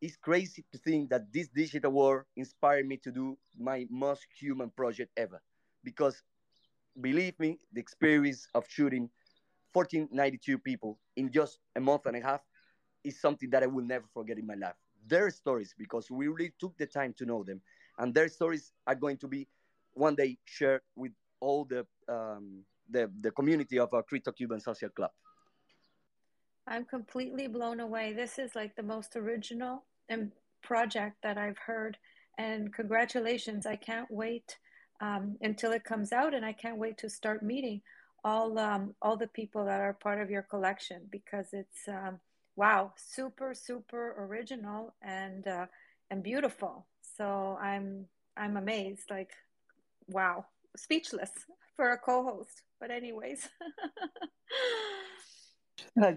it's crazy to think that this digital world inspired me to do my most human project ever. Because believe me, the experience of shooting 1492 people in just a month and a half is something that I will never forget in my life. Their stories, because we really took the time to know them, and their stories are going to be one day shared with all the um, the, the community of our Crypto Cuban Social Club. I'm completely blown away. This is like the most original and project that I've heard. And congratulations! I can't wait um, until it comes out, and I can't wait to start meeting all um, all the people that are part of your collection because it's um, wow, super super original and uh, and beautiful. So I'm I'm amazed. Like wow, speechless for a co-host. But anyways.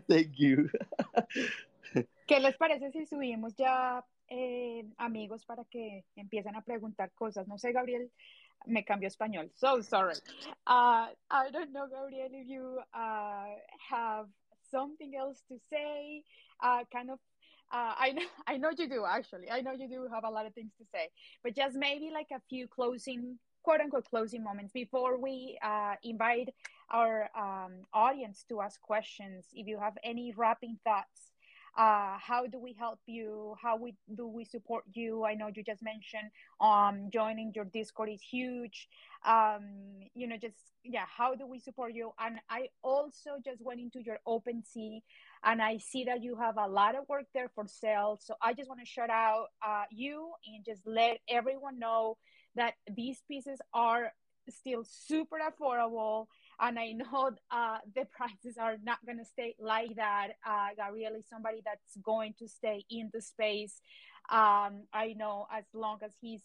Thank you. ¿Qué les parece si subimos ya eh, amigos para que empiecen a preguntar cosas. No sé, Gabriel, me cambió español. So sorry. Uh, I don't know, Gabriel, if you uh, have something else to say. Uh, kind of. Uh, I know, I know you do actually. I know you do have a lot of things to say, but just maybe like a few closing, quote unquote, closing moments before we uh, invite our um, audience to ask questions. If you have any wrapping thoughts uh, how do we help you? How we do we support you? I know you just mentioned um, joining your discord is huge. Um, you know just yeah how do we support you? And i also just went into your OpenSea and i see that you have a lot of work there for sale. So i just want to shout out uh, you and just let everyone know that these pieces are still super affordable and I know uh, the prices are not going to stay like that. Uh, Gabriel is somebody that's going to stay in the space. Um, I know as long as he's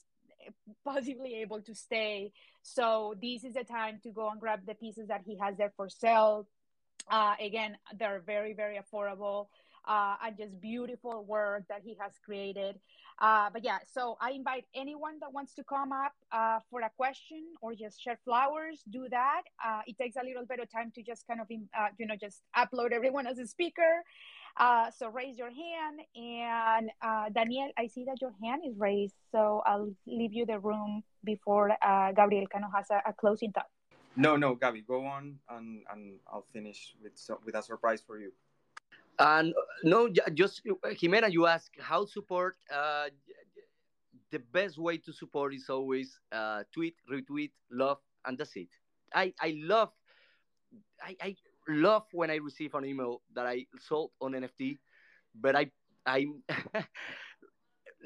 possibly able to stay. So this is the time to go and grab the pieces that he has there for sale. Uh, again, they're very, very affordable uh, and just beautiful work that he has created. Uh, but yeah, so I invite anyone that wants to come up uh, for a question or just share flowers, do that. Uh, it takes a little bit of time to just kind of, uh, you know, just upload everyone as a speaker. Uh, so raise your hand. And Daniel, I see that your hand is raised. So I'll leave you the room before Gabriel kind of has a, a closing thought. No, no, Gabby, go on and, and I'll finish with, so, with a surprise for you. And no, just Jimena, you ask how support. Uh, the best way to support is always uh, tweet, retweet, love, and that's it. I I love, I, I love when I receive an email that I sold on NFT, but I I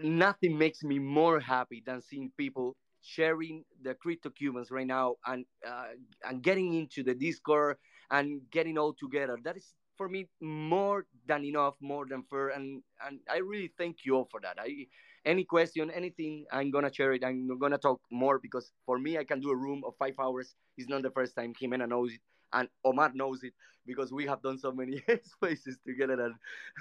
nothing makes me more happy than seeing people sharing the crypto cubans right now and uh, and getting into the discord and getting all together that is for me more than enough, more than fair, and and I really thank you all for that. I any question, anything, I'm gonna share it. I'm gonna talk more because for me, I can do a room of five hours. It's not the first time. Jimena knows it, and Omar knows it because we have done so many spaces together.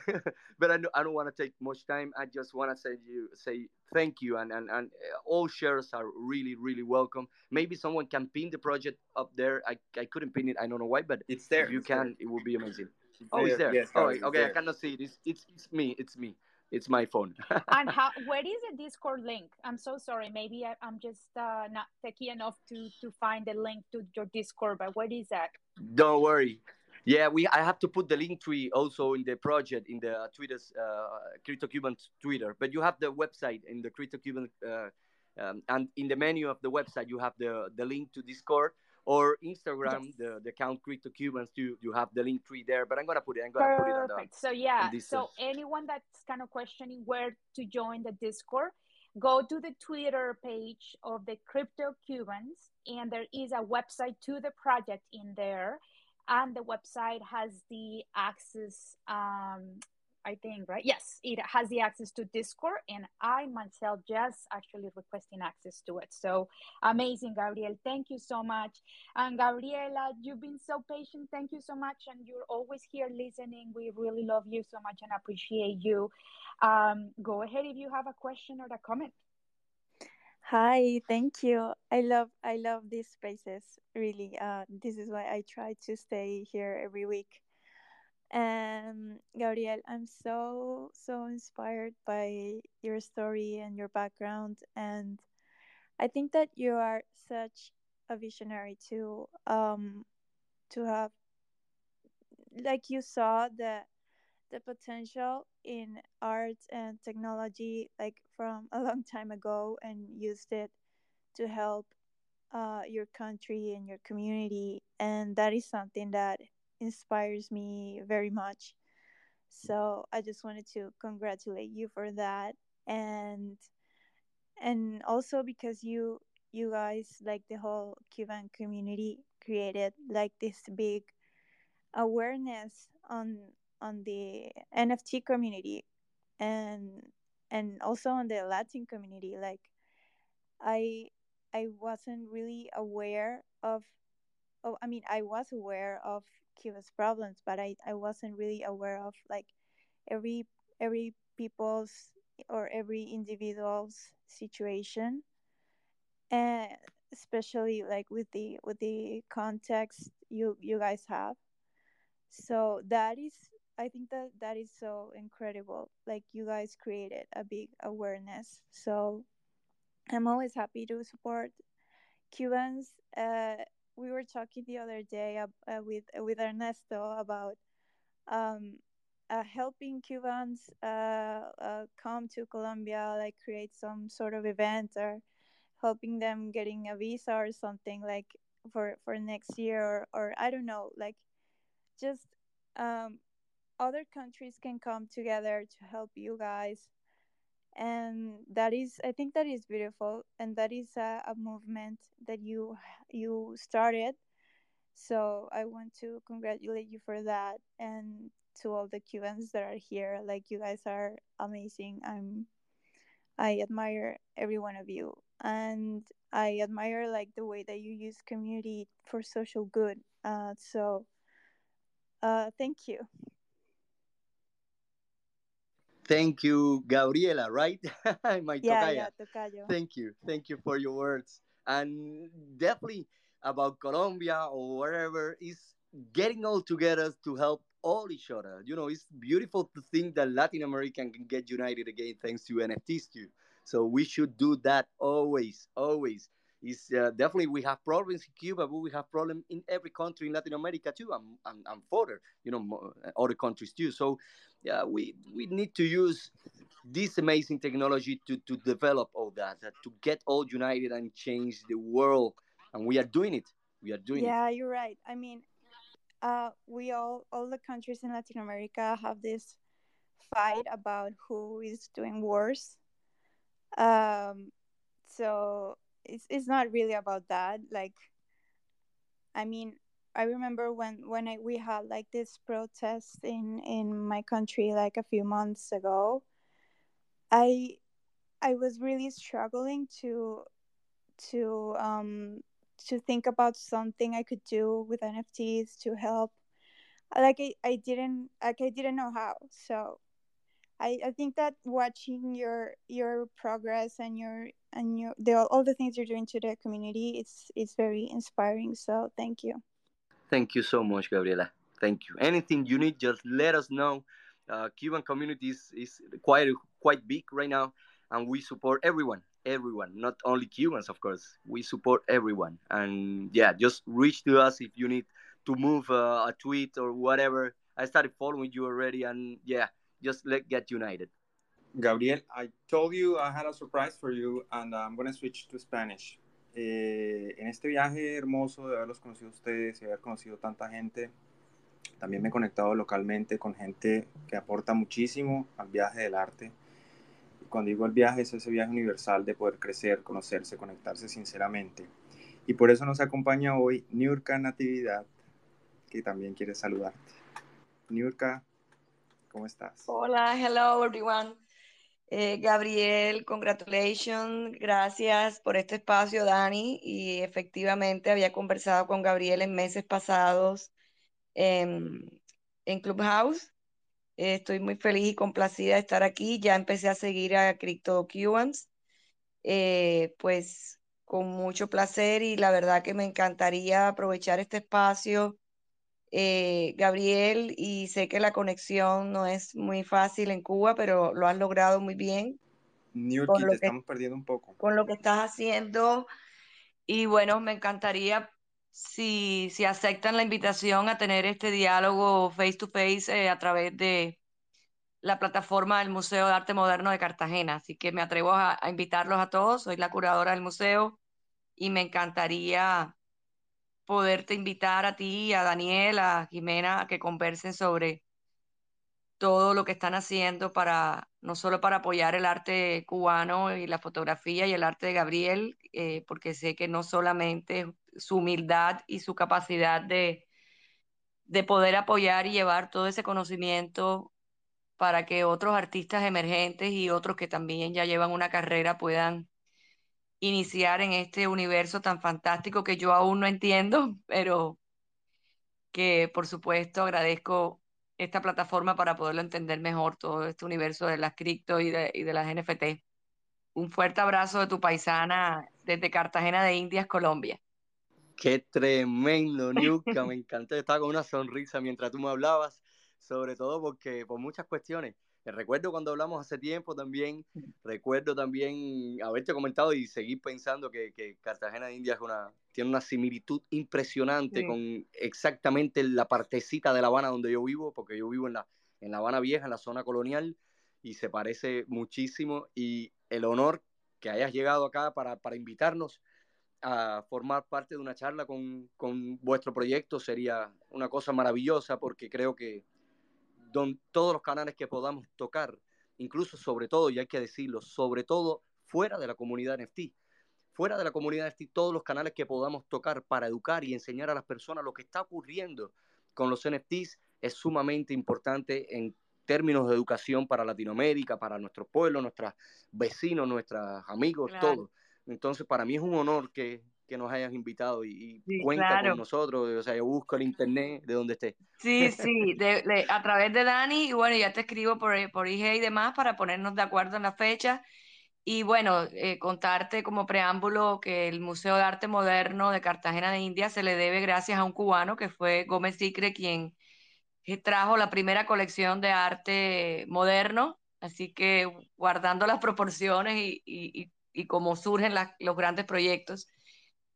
And but I, I don't want to take much time. I just want to say you say thank you, and, and and uh, all shares are really really welcome. Maybe someone can pin the project up there. I, I couldn't pin it. I don't know why, but it's there. If you it's can, there. it would be amazing. Oh, it's there. Yes, oh, it's okay. there. I cannot see it. It's, it's it's me. It's me. It's my phone. and how? Where is the Discord link? I'm so sorry. Maybe I, am just uh, not techy enough to to find the link to your Discord. But what is that? Don't worry. Yeah, we. I have to put the link tree also in the project in the Twitter's uh, Crypto Cuban Twitter. But you have the website in the Crypto Cuban, uh, um, and in the menu of the website you have the the link to Discord or Instagram, yes. the the account Crypto Cubans. You you have the link tree there, but I'm gonna put it. I'm gonna Perfect. put it on. Perfect. So yeah. So anyone that's kind of questioning where to join the Discord, go to the Twitter page of the Crypto Cubans, and there is a website to the project in there, and the website has the access um, I think, right? Yes, it has the access to Discord, and I myself just actually requesting access to it. So amazing, Gabriel. Thank you so much. And Gabriela, you've been so patient. Thank you so much. And you're always here listening. We really love you so much and appreciate you. Um, go ahead if you have a question or a comment. Hi, thank you. I love I love these spaces. Really, uh, this is why I try to stay here every week. And Gabriel, I'm so, so inspired by your story and your background. And I think that you are such a visionary to um to have like you saw the the potential in art and technology like from a long time ago and used it to help uh, your country and your community and that is something that inspires me very much. So I just wanted to congratulate you for that and and also because you you guys like the whole Cuban community created like this big awareness on on the NFT community and and also on the Latin community like I I wasn't really aware of oh I mean I was aware of Cuba's problems, but I, I wasn't really aware of like every every people's or every individual's situation. And especially like with the with the context you you guys have. So that is i think that that is so incredible. Like you guys created a big awareness. So i'm always happy to support cubans uh, we were talking the other day uh, with with ernesto about um, uh, helping cubans uh, uh, come to colombia like create some sort of event or helping them getting a visa or something like for for next year or, or i don't know like just um, other countries can come together to help you guys and that is i think that is beautiful and that is a, a movement that you you started. So i want to congratulate you for that and to all the cubans that are here like you guys are amazing. I'm i admire every one of you and i admire like the way that you use community for social good. Uh, so uh, thank you Thank you, Gabriela, right? My yeah tocaya. yeah tocayo Thank you. Thank you for your words. And definitely about Colombia or wherever is getting all together to help all each other. You know, it's beautiful to think that Latin America can get united again thanks to NFTs too. So we should do that always, always. Is uh, definitely we have problems in Cuba, but we have problems in every country in Latin America too, and, and, and further, you know, other countries too. So, yeah, we we need to use this amazing technology to, to develop all that, uh, to get all united and change the world. And we are doing it. We are doing it. yeah you're right i mean uh, we all all the countries in latin america have this fight about who is doing worse um so it's it's not really about that like i mean i remember when when I, we had like this protest in in my country like a few months ago i i was really struggling to to um to think about something i could do with nfts to help. Like i, I didn't like i didn't know how so I, I think that watching your your progress and your and your the, all the things you're doing to the community it's it's very inspiring so thank you Thank you so much, Gabriela. Thank you. Anything you need, just let us know. Uh, Cuban community is, is quite quite big right now, and we support everyone. Everyone, not only Cubans, of course. We support everyone, and yeah, just reach to us if you need to move uh, a tweet or whatever. I started following you already, and yeah, just let get united. Gabriel, I told you I had a surprise for you, and I'm going to switch to Spanish. Eh, en este viaje hermoso de haberlos conocido a ustedes y haber conocido tanta gente, también me he conectado localmente con gente que aporta muchísimo al viaje del arte. Y cuando digo el viaje, es ese viaje universal de poder crecer, conocerse, conectarse sinceramente. Y por eso nos acompaña hoy Niurka Natividad, que también quiere saludarte. Niurka, ¿cómo estás? Hola, hello everyone. Eh, Gabriel, congratulations, gracias por este espacio, Dani. Y efectivamente había conversado con Gabriel en meses pasados en, en Clubhouse. Eh, estoy muy feliz y complacida de estar aquí. Ya empecé a seguir a Crypto Cubans, eh, pues con mucho placer y la verdad que me encantaría aprovechar este espacio eh, Gabriel, y sé que la conexión no es muy fácil en Cuba, pero lo has logrado muy bien Niurki, con te lo que, estamos perdiendo un poco. con lo que estás haciendo. Y bueno, me encantaría si, si aceptan la invitación a tener este diálogo face to face eh, a través de la plataforma del Museo de Arte Moderno de Cartagena. Así que me atrevo a, a invitarlos a todos. Soy la curadora del museo y me encantaría poderte invitar a ti, a Daniel, a Jimena, a que conversen sobre todo lo que están haciendo para, no solo para apoyar el arte cubano y la fotografía y el arte de Gabriel, eh, porque sé que no solamente su humildad y su capacidad de, de poder apoyar y llevar todo ese conocimiento para que otros artistas emergentes y otros que también ya llevan una carrera puedan iniciar en este universo tan fantástico que yo aún no entiendo, pero que por supuesto agradezco esta plataforma para poderlo entender mejor, todo este universo de las cripto y de, y de las NFT. Un fuerte abrazo de tu paisana desde Cartagena de Indias, Colombia. Qué tremendo, Niuka, me encantó. Estaba con una sonrisa mientras tú me hablabas, sobre todo porque por muchas cuestiones. Recuerdo cuando hablamos hace tiempo también, recuerdo también haberte comentado y seguir pensando que, que Cartagena de Indias una, tiene una similitud impresionante Sí. con exactamente la partecita de La Habana donde yo vivo, porque yo vivo en la, en La Habana Vieja, en la zona colonial, y se parece muchísimo. Y el honor que hayas llegado acá para, para invitarnos a formar parte de una charla con, con vuestro proyecto sería una cosa maravillosa porque creo que don, todos los canales que podamos tocar, incluso sobre todo, y hay que decirlo, sobre todo fuera de la comunidad NFT, fuera de la comunidad NFT, todos los canales que podamos tocar para educar y enseñar a las personas lo que está ocurriendo con los NFTs es sumamente importante en términos de educación para Latinoamérica, para nuestros pueblos, nuestros vecinos, nuestros amigos, Claro. todo. Entonces, para mí es un honor que, que nos hayas invitado y, y Sí, cuenta claro. con nosotros. O sea, yo busco el internet de donde esté. Sí, sí, de- de- a través de Dani, y bueno, ya te escribo por, por IG y demás para ponernos de acuerdo en la fecha. Y bueno, eh, contarte como preámbulo que el Museo de Arte Moderno de Cartagena de India se le debe gracias a un cubano que fue Gómez Sicre quien eh, trajo la primera colección de arte moderno. Así que guardando las proporciones y, y, y, cómo surgen las- los grandes proyectos,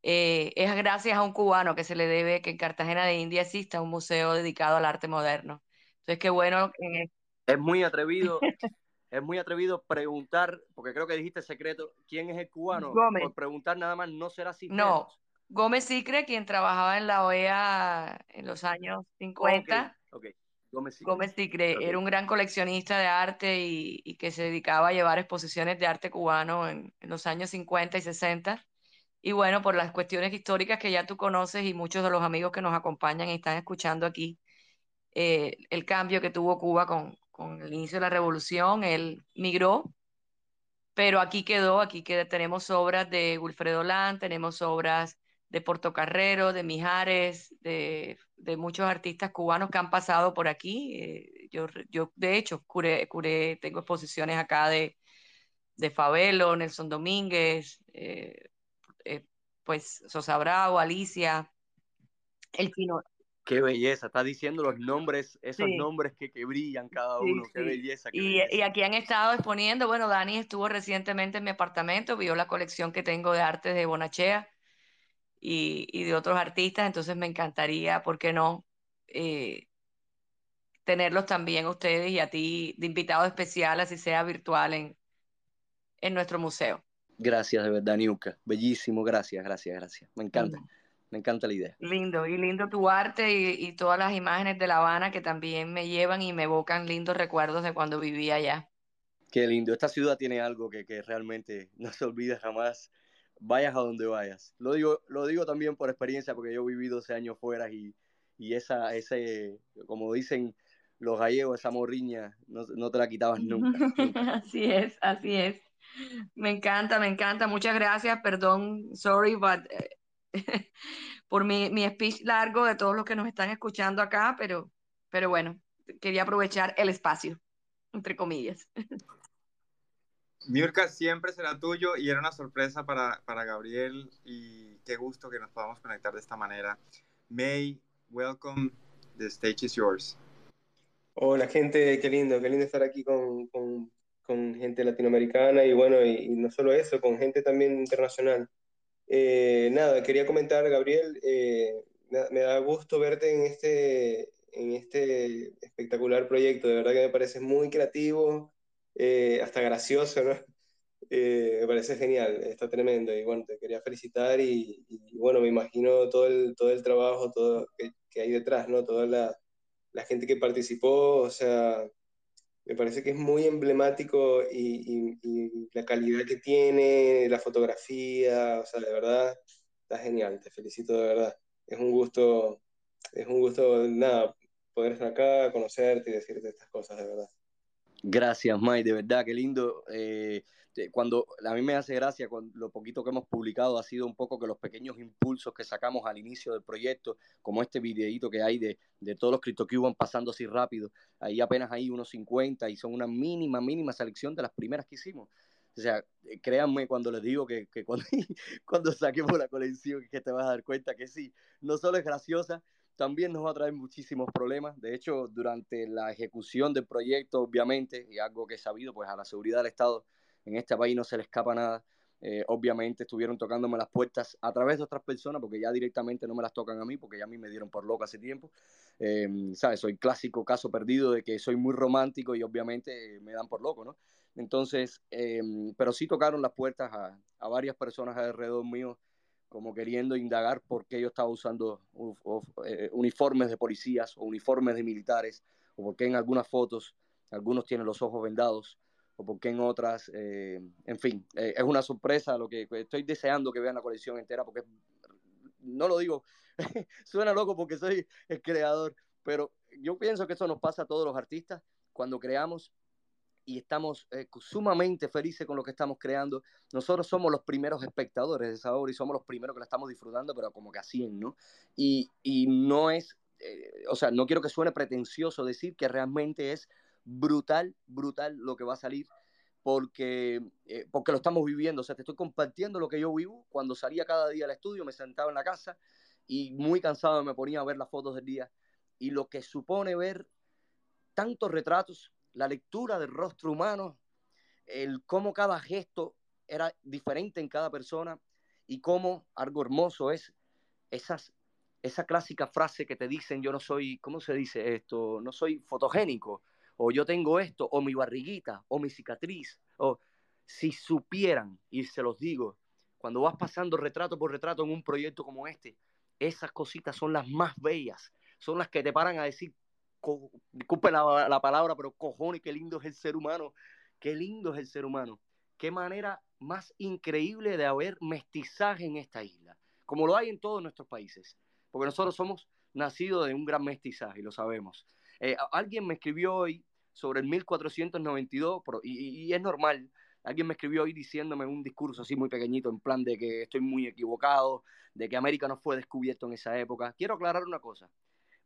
eh, es gracias a un cubano que se le debe que en Cartagena de India exista un museo dedicado al arte moderno. Entonces, qué bueno. en Es muy atrevido, es muy atrevido preguntar, porque creo que dijiste secreto, ¿quién es el cubano? Gómez. Por preguntar nada más, no será así. No, Gómez Sicre, quien trabajaba en la OEA en los años 50. Ok, ok. Gómez sí. Gómez Sicre Ok. era un gran coleccionista de arte y, y que se dedicaba a llevar exposiciones de arte cubano en, en los años 50 y 60. Y bueno, por las cuestiones históricas que ya tú conoces y muchos de los amigos que nos acompañan y están escuchando aquí, eh, el cambio que tuvo Cuba con, con el inicio de la revolución, él migró, pero aquí quedó, aquí tenemos obras de Wilfredo Lan, tenemos obras de Portocarrero, de Mijares, de, de muchos artistas cubanos que han pasado por aquí. Eh, yo, yo, de hecho, curé, curé, tengo exposiciones acá de, de Fabelo, Nelson Domínguez, eh, pues Sosa Bravo, Alicia, el chino. Qué belleza, estás diciendo los nombres, esos Sí. nombres que, que brillan cada Sí, uno, qué sí. belleza. qué Y, belleza. y aquí han estado exponiendo, bueno, Dani estuvo recientemente en mi apartamento, vio la colección que tengo de artes de Bonachea y, y de otros artistas, entonces me encantaría, ¿por qué no? Eh, tenerlos también a ustedes y a ti de invitado especial, así sea virtual, en, en nuestro museo. Gracias, de verdad, Niuka. Bellísimo, gracias, gracias, gracias. Me encanta, me encanta la idea. Lindo, y lindo tu arte y, y todas las imágenes de La Habana que también me llevan y me evocan lindos recuerdos de cuando vivía allá. Qué lindo. Esta ciudad tiene algo que, que realmente no se olvida jamás. Vayas a donde vayas. Lo digo, lo digo también por experiencia, porque yo viví 12 años fuera y, y esa, ese, como dicen los gallegos, esa morriña, no, no te la quitabas nunca. nunca. Así es, así es. Me encanta, me encanta. Muchas gracias. Perdón, sorry, but, eh, por mi, mi speech largo de todos los que nos están escuchando acá, pero, pero bueno, quería aprovechar el espacio, entre comillas. Miurka siempre será tuyo y era una sorpresa para, para Gabriel y qué gusto que nos podamos conectar de esta manera. May, welcome, the stage is yours. Hola gente, qué lindo, qué lindo estar aquí con, con, con gente latinoamericana y bueno, y, y, no solo eso, con gente también internacional. Eh, nada, quería comentar, Gabriel, eh, me da gusto verte en este, en este espectacular proyecto, de verdad que me parece muy creativo, eh, hasta gracioso, ¿no? Eh, me parece genial, está tremendo y bueno, te quería felicitar y, y bueno, me imagino todo el, todo el trabajo todo que, que hay detrás, ¿no? Toda la, la gente que participó, o sea, me parece que es muy emblemático y, la calidad que tiene, la fotografía, o sea, de verdad, está genial, te felicito de verdad. Es un gusto, es un gusto, nada, poder estar acá, conocerte y decirte estas cosas, de verdad. Gracias, Mike, de verdad, qué lindo. Eh, cuando a mí me hace gracia, cuando lo poquito que hemos publicado ha sido un poco que los pequeños impulsos que sacamos al inicio del proyecto, como este videíto que hay de, de todos los CryptoCubans pasando así rápido, ahí apenas hay unos 50 y son una mínima, mínima selección de las primeras que hicimos. O sea, créanme cuando les digo que, que cuando, cuando saquemos la colección que te vas a dar cuenta que sí, no solo es graciosa, también nos va a traer muchísimos problemas. De hecho, durante la ejecución del proyecto, obviamente, y algo que he sabido, pues a la seguridad del Estado en este país no se le escapa nada. Eh, obviamente estuvieron tocándome las puertas a través de otras personas, porque ya directamente no me las tocan a mí, porque ya a mí me dieron por loca hace tiempo. Eh, ¿Sabes? Soy clásico caso perdido de que soy muy romántico y obviamente me dan por loco, ¿no? Entonces, eh, pero sí tocaron las puertas a, a varias personas alrededor mío como queriendo indagar por qué yo estaba usando eh, uniformes de policías o uniformes de militares, o por qué en algunas fotos algunos tienen los ojos vendados, o por qué en otras, eh, en fin, eh, es una sorpresa lo que estoy deseando que vean la colección entera, porque no lo digo, suena loco porque soy el creador, pero yo pienso que eso nos pasa a todos los artistas cuando creamos y estamos eh, sumamente felices con lo que estamos creando. Nosotros somos los primeros espectadores de esa obra y somos los primeros que la estamos disfrutando, pero como que así, ¿no? Y, y no es, eh, o sea, no quiero que suene pretencioso decir que realmente es brutal, brutal lo que va a salir. Porque, eh, porque lo estamos viviendo, o sea, te estoy compartiendo lo que yo vivo. Cuando salía cada día al estudio, me sentaba en la casa y muy cansado me ponía a ver las fotos del día. Y lo que supone ver tantos retratos, la lectura del rostro humano, el cómo cada gesto era diferente en cada persona y cómo algo hermoso es esas, esa clásica frase que te dicen yo no soy, ¿cómo se dice esto? No soy fotogénico, o yo tengo esto, o mi barriguita, o mi cicatriz, o si supieran, y se los digo, cuando vas pasando retrato por retrato en un proyecto como este, esas cositas son las más bellas, son las que te paran a decir, disculpe la, la, palabra, pero cojones, qué lindo es el ser humano, qué lindo es el ser humano, qué manera más increíble de haber mestizaje en esta isla, como lo hay en todos nuestros países, porque nosotros somos nacidos de un gran mestizaje lo sabemos. Eh, alguien me escribió hoy sobre el 1492 y, y es normal, alguien me escribió hoy diciéndome un discurso así muy pequeñito, en plan de que estoy muy equivocado, de que América no fue descubierto en esa época. Quiero aclarar una cosa.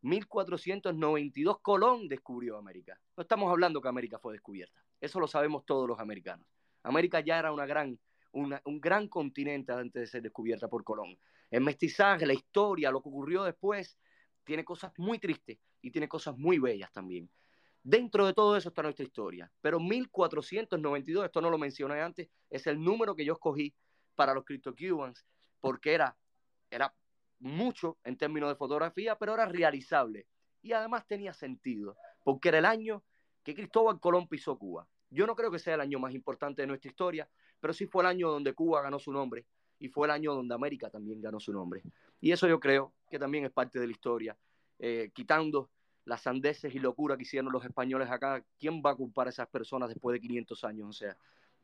1492 Colón descubrió América. No estamos hablando que América fue descubierta. Eso lo sabemos todos los americanos. América ya era una gran, una, un gran continente antes de ser descubierta por Colón. El mestizaje, la historia, lo que ocurrió después, tiene cosas muy tristes y tiene cosas muy bellas también. Dentro de todo eso está nuestra historia. Pero 1492, esto no lo mencioné antes, es el número que yo escogí para los CryptoCubans porque era, era mucho en términos de fotografía, pero era realizable. Y además tenía sentido, porque era el año que Cristóbal Colón pisó Cuba. Yo no creo que sea el año más importante de nuestra historia, pero sí fue el año donde Cuba ganó su nombre y fue el año donde América también ganó su nombre. Y eso yo creo que también es parte de la historia. Eh, quitando las sandeces y locura que hicieron los españoles acá, ¿quién va a culpar a esas personas después de 500 años? O sea,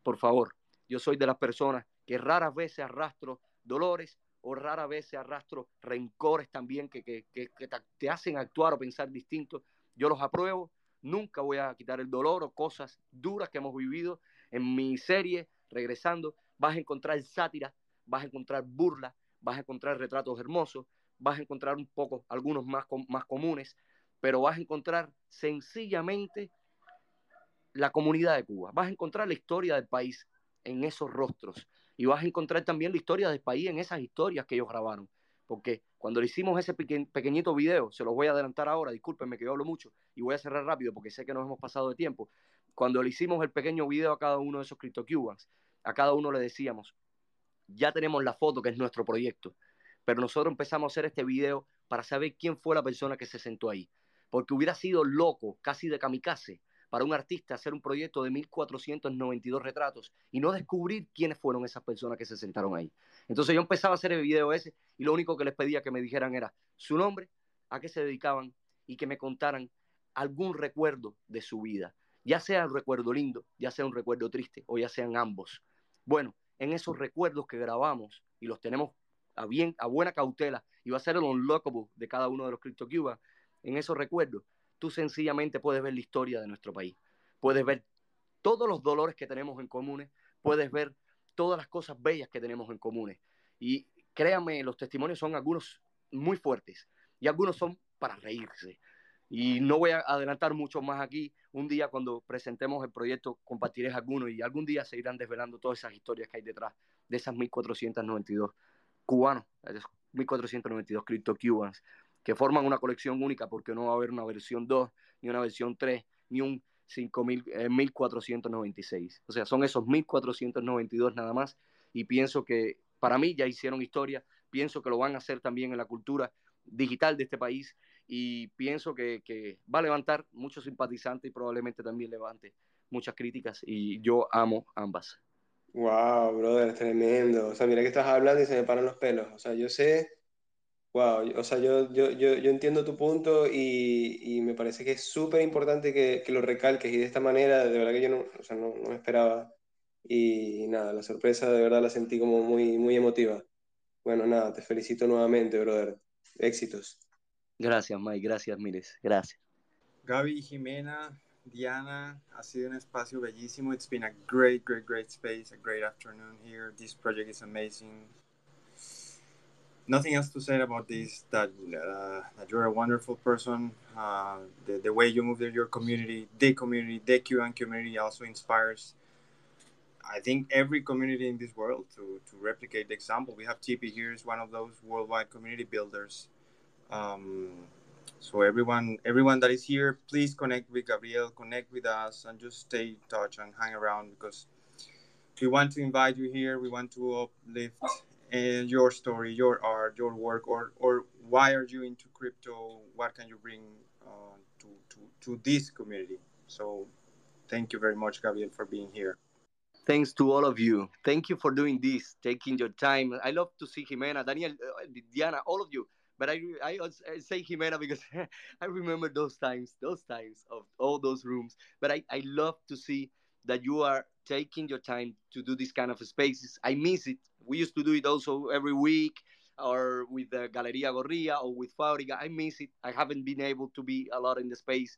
por favor, yo soy de las personas que raras veces arrastro dolores o rara vez se arrastro rencores también que, que, que, te hacen actuar o pensar distinto. Yo los apruebo, nunca voy a quitar el dolor o cosas duras que hemos vivido. En mi serie, regresando, vas a encontrar sátira, vas a encontrar burla, vas a encontrar retratos hermosos, vas a encontrar un poco, algunos más, más comunes, pero vas a encontrar sencillamente la comunidad de Cuba, vas a encontrar la historia del país en esos rostros, y vas a encontrar también la historia del país en esas historias que ellos grabaron. Porque cuando le hicimos ese pequeñito video, se los voy a adelantar ahora, discúlpenme que yo hablo mucho y voy a cerrar rápido porque sé que nos hemos pasado de tiempo. Cuando le hicimos el pequeño video a cada uno de esos CryptoCubans, a cada uno le decíamos, ya tenemos la foto que es nuestro proyecto, pero nosotros empezamos a hacer este video para saber quién fue la persona que se sentó ahí. Porque hubiera sido loco, casi de kamikaze, para un artista hacer un proyecto de 1492 retratos y no descubrir quiénes fueron esas personas que se sentaron ahí. Entonces yo empezaba a hacer el video ese y lo único que les pedía que me dijeran era su nombre, a qué se dedicaban y que me contaran algún recuerdo de su vida, ya sea un recuerdo lindo, ya sea un recuerdo triste o ya sean ambos. Bueno, en esos recuerdos que grabamos y los tenemos a, bien, a buena cautela y va a ser el unlockable de cada uno de los CryptoCubas, en esos recuerdos tú sencillamente puedes ver la historia de nuestro país. puedes ver todos los dolores que tenemos en comunes, puedes ver todas las cosas bellas que tenemos en comunes. Y créanme, los testimonios son algunos muy fuertes y algunos son para reírse. Y no voy a adelantar mucho más aquí. Un día cuando presentemos el proyecto compartiré algunos y algún día se irán desvelando todas esas historias que hay detrás de esas 1492 cubanos, 1492 Crypto Cubans, que forman una colección única porque no va a haber una versión 2, ni una versión 3, ni un 5000, 1496. Eh, o sea, son esos 1492 nada más y pienso que para mí ya hicieron historia, pienso que lo van a hacer también en la cultura digital de este país y pienso que, que, va a levantar muchos simpatizantes y probablemente también levante muchas críticas y yo amo ambas. Wow, brother, tremendo. O sea, mira que estás hablando y se me paran los pelos. O sea, yo sé, wow, o sea, yo, yo, yo, yo entiendo tu punto y, y, me parece que es súper importante que, que, lo recalques y de esta manera, de verdad que yo no, o sea, no, no esperaba. Y, nada, la sorpresa de verdad la sentí como muy, muy emotiva. Bueno, nada, te felicito nuevamente, brother. Éxitos. Gracias, Mike. Gracias, Mires. Gracias. Gaby Jimena, Diana, ha sido un espacio bellísimo. It's been a great, great, great space, a great afternoon here. This project is amazing. Nothing else to say about this. That uh, that you're a wonderful person. Uh, the, the way you move your community, the community, the Cuban community also inspires. I think every community in this world to, to replicate the example. We have TP here is one of those worldwide community builders. Um, so everyone, everyone that is here, please connect with Gabriel, connect with us, and just stay in touch and hang around because we want to invite you here. We want to uplift uh, your story, your art, your work, or or why are you into crypto? What can you bring uh, to, to to this community? So, thank you very much, Gabriel, for being here. Thanks to all of you. Thank you for doing this, taking your time. I love to see Jimena, Daniel, uh, Diana, all of you but I I, I say Jimena because I remember those times, those times of all those rooms. But I, I love to see that you are taking your time to do this kind of spaces. I miss it. We used to do it also every week or with the Galeria Gorria or with Fabrica. I miss it. I haven't been able to be a lot in the space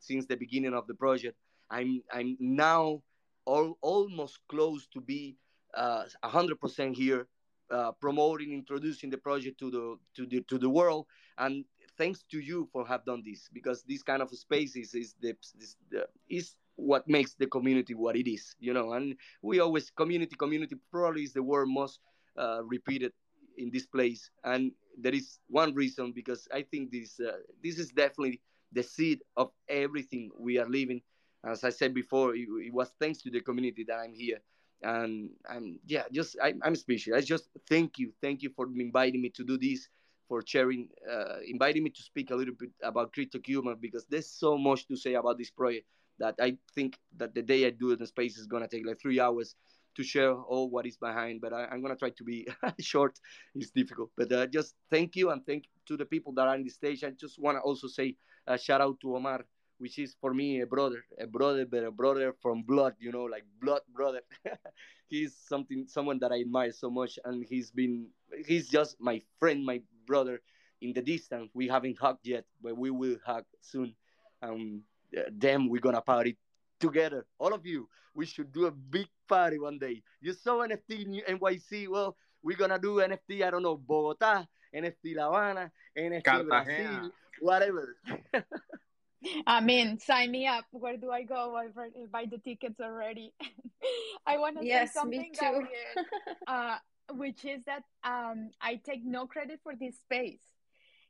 since the beginning of the project. I'm I'm now all, almost close to be uh, 100% here uh, promoting, introducing the project to the to the to the world. And thanks to you for have done this because this kind of spaces is the, is, the, is what makes the community what it is, you know. And we always community community probably is the word most uh, repeated in this place. And there is one reason because I think this uh, this is definitely the seed of everything we are living. As I said before, it, it was thanks to the community that I'm here and I'm yeah, just I, I'm speechless. I just thank you, thank you for inviting me to do this, for sharing, uh, inviting me to speak a little bit about Crypto Cuban because there's so much to say about this project that I think that the day I do it in space is gonna take like three hours to share all what is behind. But I, am gonna try to be short. It's difficult, but uh, just thank you and thank to the people that are on the stage. I just wanna also say a shout out to Omar which is for me a brother, a brother, but a brother from blood, you know, like blood brother. he's something, someone that I admire so much, and he's been, he's just my friend, my brother. In the distance, we haven't hugged yet, but we will hug soon. Um, them we're gonna party together, all of you. We should do a big party one day. You saw NFT in NYC. Well, we're gonna do NFT. I don't know Bogota, NFT La Habana, NFT Cartagena. Brazil, whatever. I mean, sign me up. Where do I go? I buy the tickets already. I want to yes, say something, Gabriel, uh, which is that um, I take no credit for this space.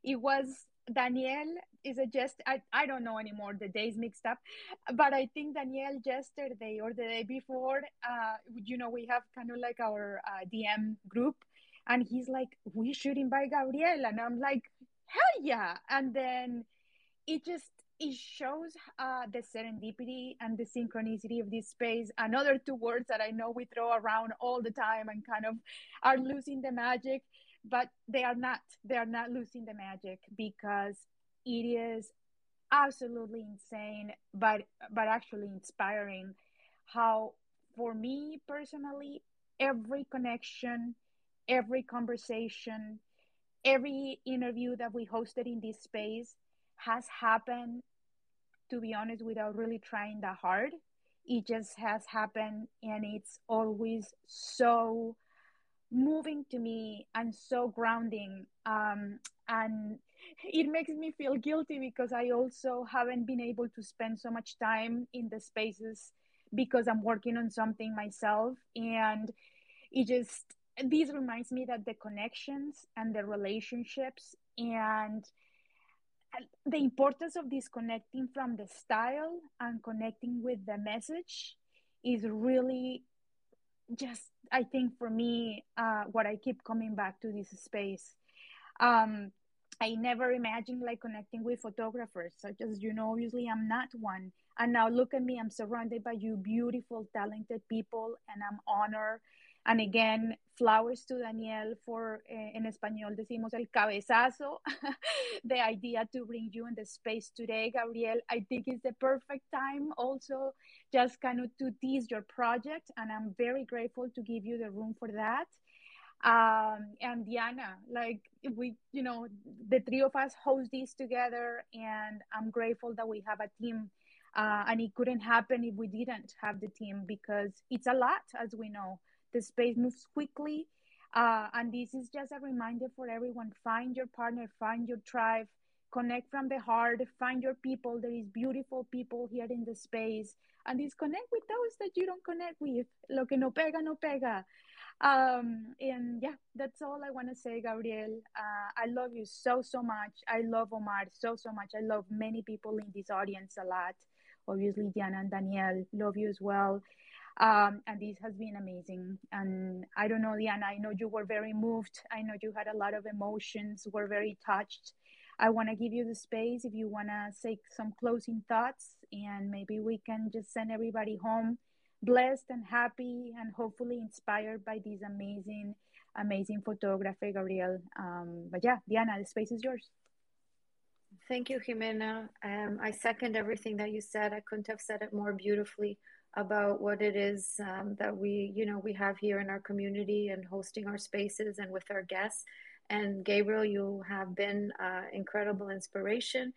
It was Daniel is a just I, I don't know anymore the days mixed up but i think daniel yesterday or the day before uh you know we have kind of like our uh, dm group and he's like we should invite gabriel and i'm like hell yeah and then it just it shows uh, the serendipity and the synchronicity of this space. Another two words that I know we throw around all the time and kind of are losing the magic, but they are not. They are not losing the magic because it is absolutely insane, but but actually inspiring. How for me personally, every connection, every conversation, every interview that we hosted in this space has happened to be honest, without really trying that hard. It just has happened, and it's always so moving to me and so grounding. Um, and it makes me feel guilty because I also haven't been able to spend so much time in the spaces because I'm working on something myself. And it just, this reminds me that the connections and the relationships and the importance of disconnecting from the style and connecting with the message is really just i think for me uh, what i keep coming back to this space um, i never imagined like connecting with photographers such as you know obviously i'm not one and now look at me i'm surrounded by you beautiful talented people and i'm honored and again, flowers to Daniel for, eh, en español decimos el cabezazo, the idea to bring you in the space today, Gabriel. I think it's the perfect time also just kind of to tease your project. And I'm very grateful to give you the room for that. Um, and Diana, like we, you know, the three of us host this together, and I'm grateful that we have a team. Uh, and it couldn't happen if we didn't have the team because it's a lot, as we know the space moves quickly. Uh, and this is just a reminder for everyone find your partner, find your tribe, connect from the heart, find your people. There is beautiful people here in the space. And disconnect with those that you don't connect with. Lo que no pega, no pega. Um, and yeah, that's all I want to say, Gabriel. Uh, I love you so, so much. I love Omar so, so much. I love many people in this audience a lot. Obviously, Diana and Danielle, love you as well. Um, and this has been amazing. And I don't know, Diana, I know you were very moved. I know you had a lot of emotions, were very touched. I want to give you the space if you want to say some closing thoughts, and maybe we can just send everybody home blessed and happy and hopefully inspired by this amazing, amazing photographer, Gabriel. Um, but yeah, Diana, the space is yours. Thank you, Jimena. Um, I second everything that you said. I couldn't have said it more beautifully about what it is um, that we you know we have here in our community and hosting our spaces and with our guests and gabriel you have been uh, incredible inspiration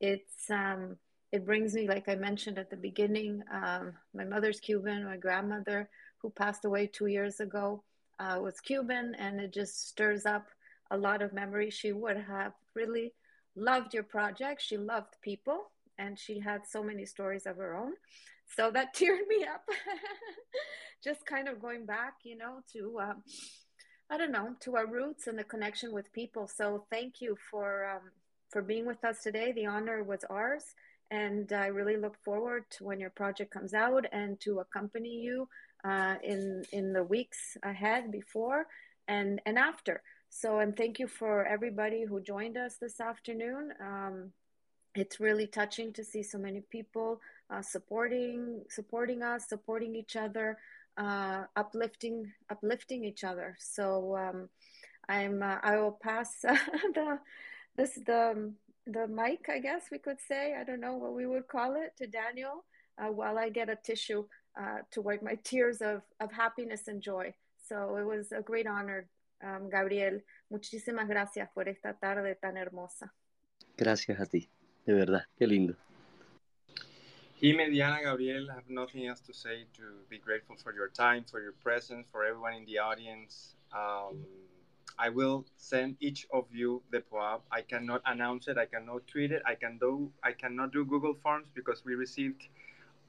it's um, it brings me like i mentioned at the beginning um, my mother's cuban my grandmother who passed away two years ago uh, was cuban and it just stirs up a lot of memories. She would have really loved your project. She loved people and she had so many stories of her own. So that teared me up. Just kind of going back you know to um, i don't know to our roots and the connection with people. So thank you for um, for being with us today. The honor was ours and i really look forward to when your project comes out and to accompany you uh, in in the weeks ahead before and and after. So and thank you for everybody who joined us this afternoon. Um, it's really touching to see so many people uh, supporting supporting us supporting each other uh, uplifting uplifting each other. So um, i'm uh, i will pass the this the the mic i guess we could say. I don't know what we would call it to daniel uh, while i get a tissue uh, to wipe my tears of of happiness and joy. So it was a great honor um, gabriel. Muchísimas gracias por esta tarde tan hermosa. Gracias a ti de verdad qué lindo. Jime, Diana, Gabriel, I have nothing else to say to be grateful for your time, for your presence, for everyone in the audience. Um, I will send each of you the POAP. I cannot announce it. I cannot tweet it. I can do. I cannot do Google Forms because we received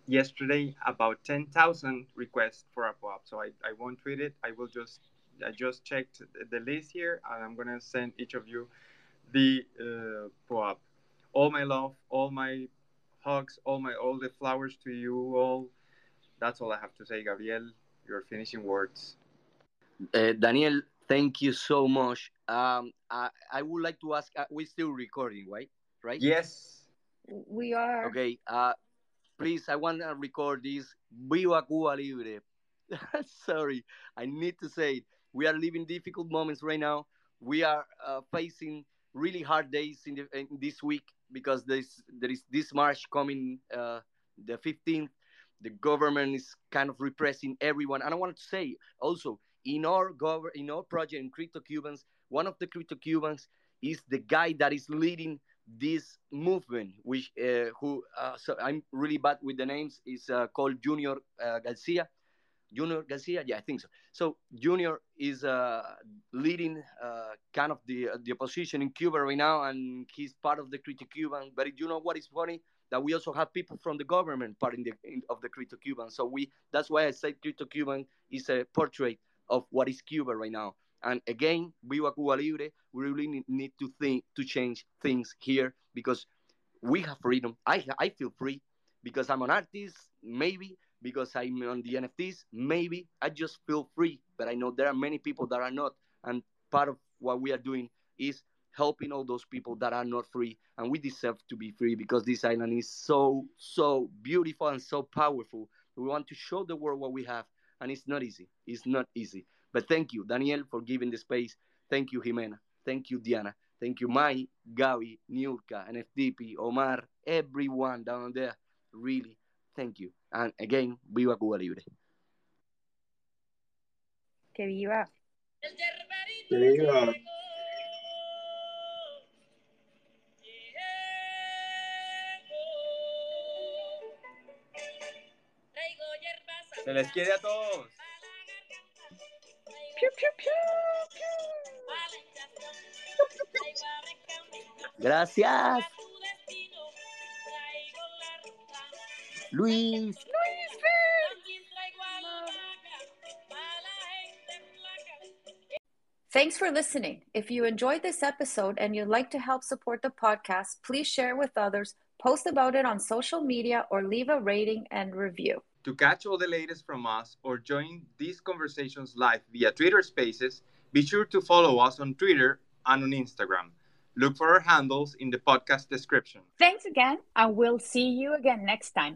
yesterday about 10,000 requests for a POAP. So I, I won't tweet it. I will just I just checked the list here, and I'm gonna send each of you the uh, POAP. All my love, all my hugs, all my all the flowers to you all. That's all I have to say, Gabriel. Your finishing words. Uh, Daniel, thank you so much. Um, I, I would like to ask. Uh, we're still recording, right? Right? Yes. We are. Okay. Uh, please, I want to record this. Viva Cuba Libre. Sorry, I need to say it. We are living difficult moments right now. We are uh, facing really hard days in, the, in this week because there's there is this march coming uh, the 15th. The government is kind of repressing everyone, and I want to say also in our gov- in our project in Crypto Cubans, one of the Crypto Cubans is the guy that is leading this movement, which uh, who uh, so I'm really bad with the names, is uh, called Yunior uh, Garcia. Yunior Garcia, yeah, I think so. So Yunior is uh, leading uh, kind of the the opposition in Cuba right now, and he's part of the Crypto Cuban. But you know what is funny? That we also have people from the government part in the in, of the Crypto Cuban. So we that's why I say Crypto Cuban is a portrait of what is Cuba right now. And again, Viva Cuba Libre, we really need to think to change things here because we have freedom. I I feel free because I'm an artist, maybe because I'm on the NFTs, maybe I just feel free. But I know there are many people that are not, and part of what we are doing is helping all those people that are not free, and we deserve to be free because this island is so so beautiful and so powerful. We want to show the world what we have, and it's not easy. It's not easy. But thank you, Daniel, for giving the space. Thank you, Jimena. Thank you, Diana. Thank you, Mai, Gaby, Niurka, NFDP, Omar, everyone down there. Really, thank you. And again, viva Cuba Libre. Que viva. Que viva. Se les quiere a todos. Piu, piu, piu, Gracias. Luis. Thanks for listening. If you enjoyed this episode and you'd like to help support the podcast, please share with others, post about it on social media, or leave a rating and review. To catch all the latest from us or join these conversations live via Twitter Spaces, be sure to follow us on Twitter and on Instagram. Look for our handles in the podcast description. Thanks again, and we'll see you again next time.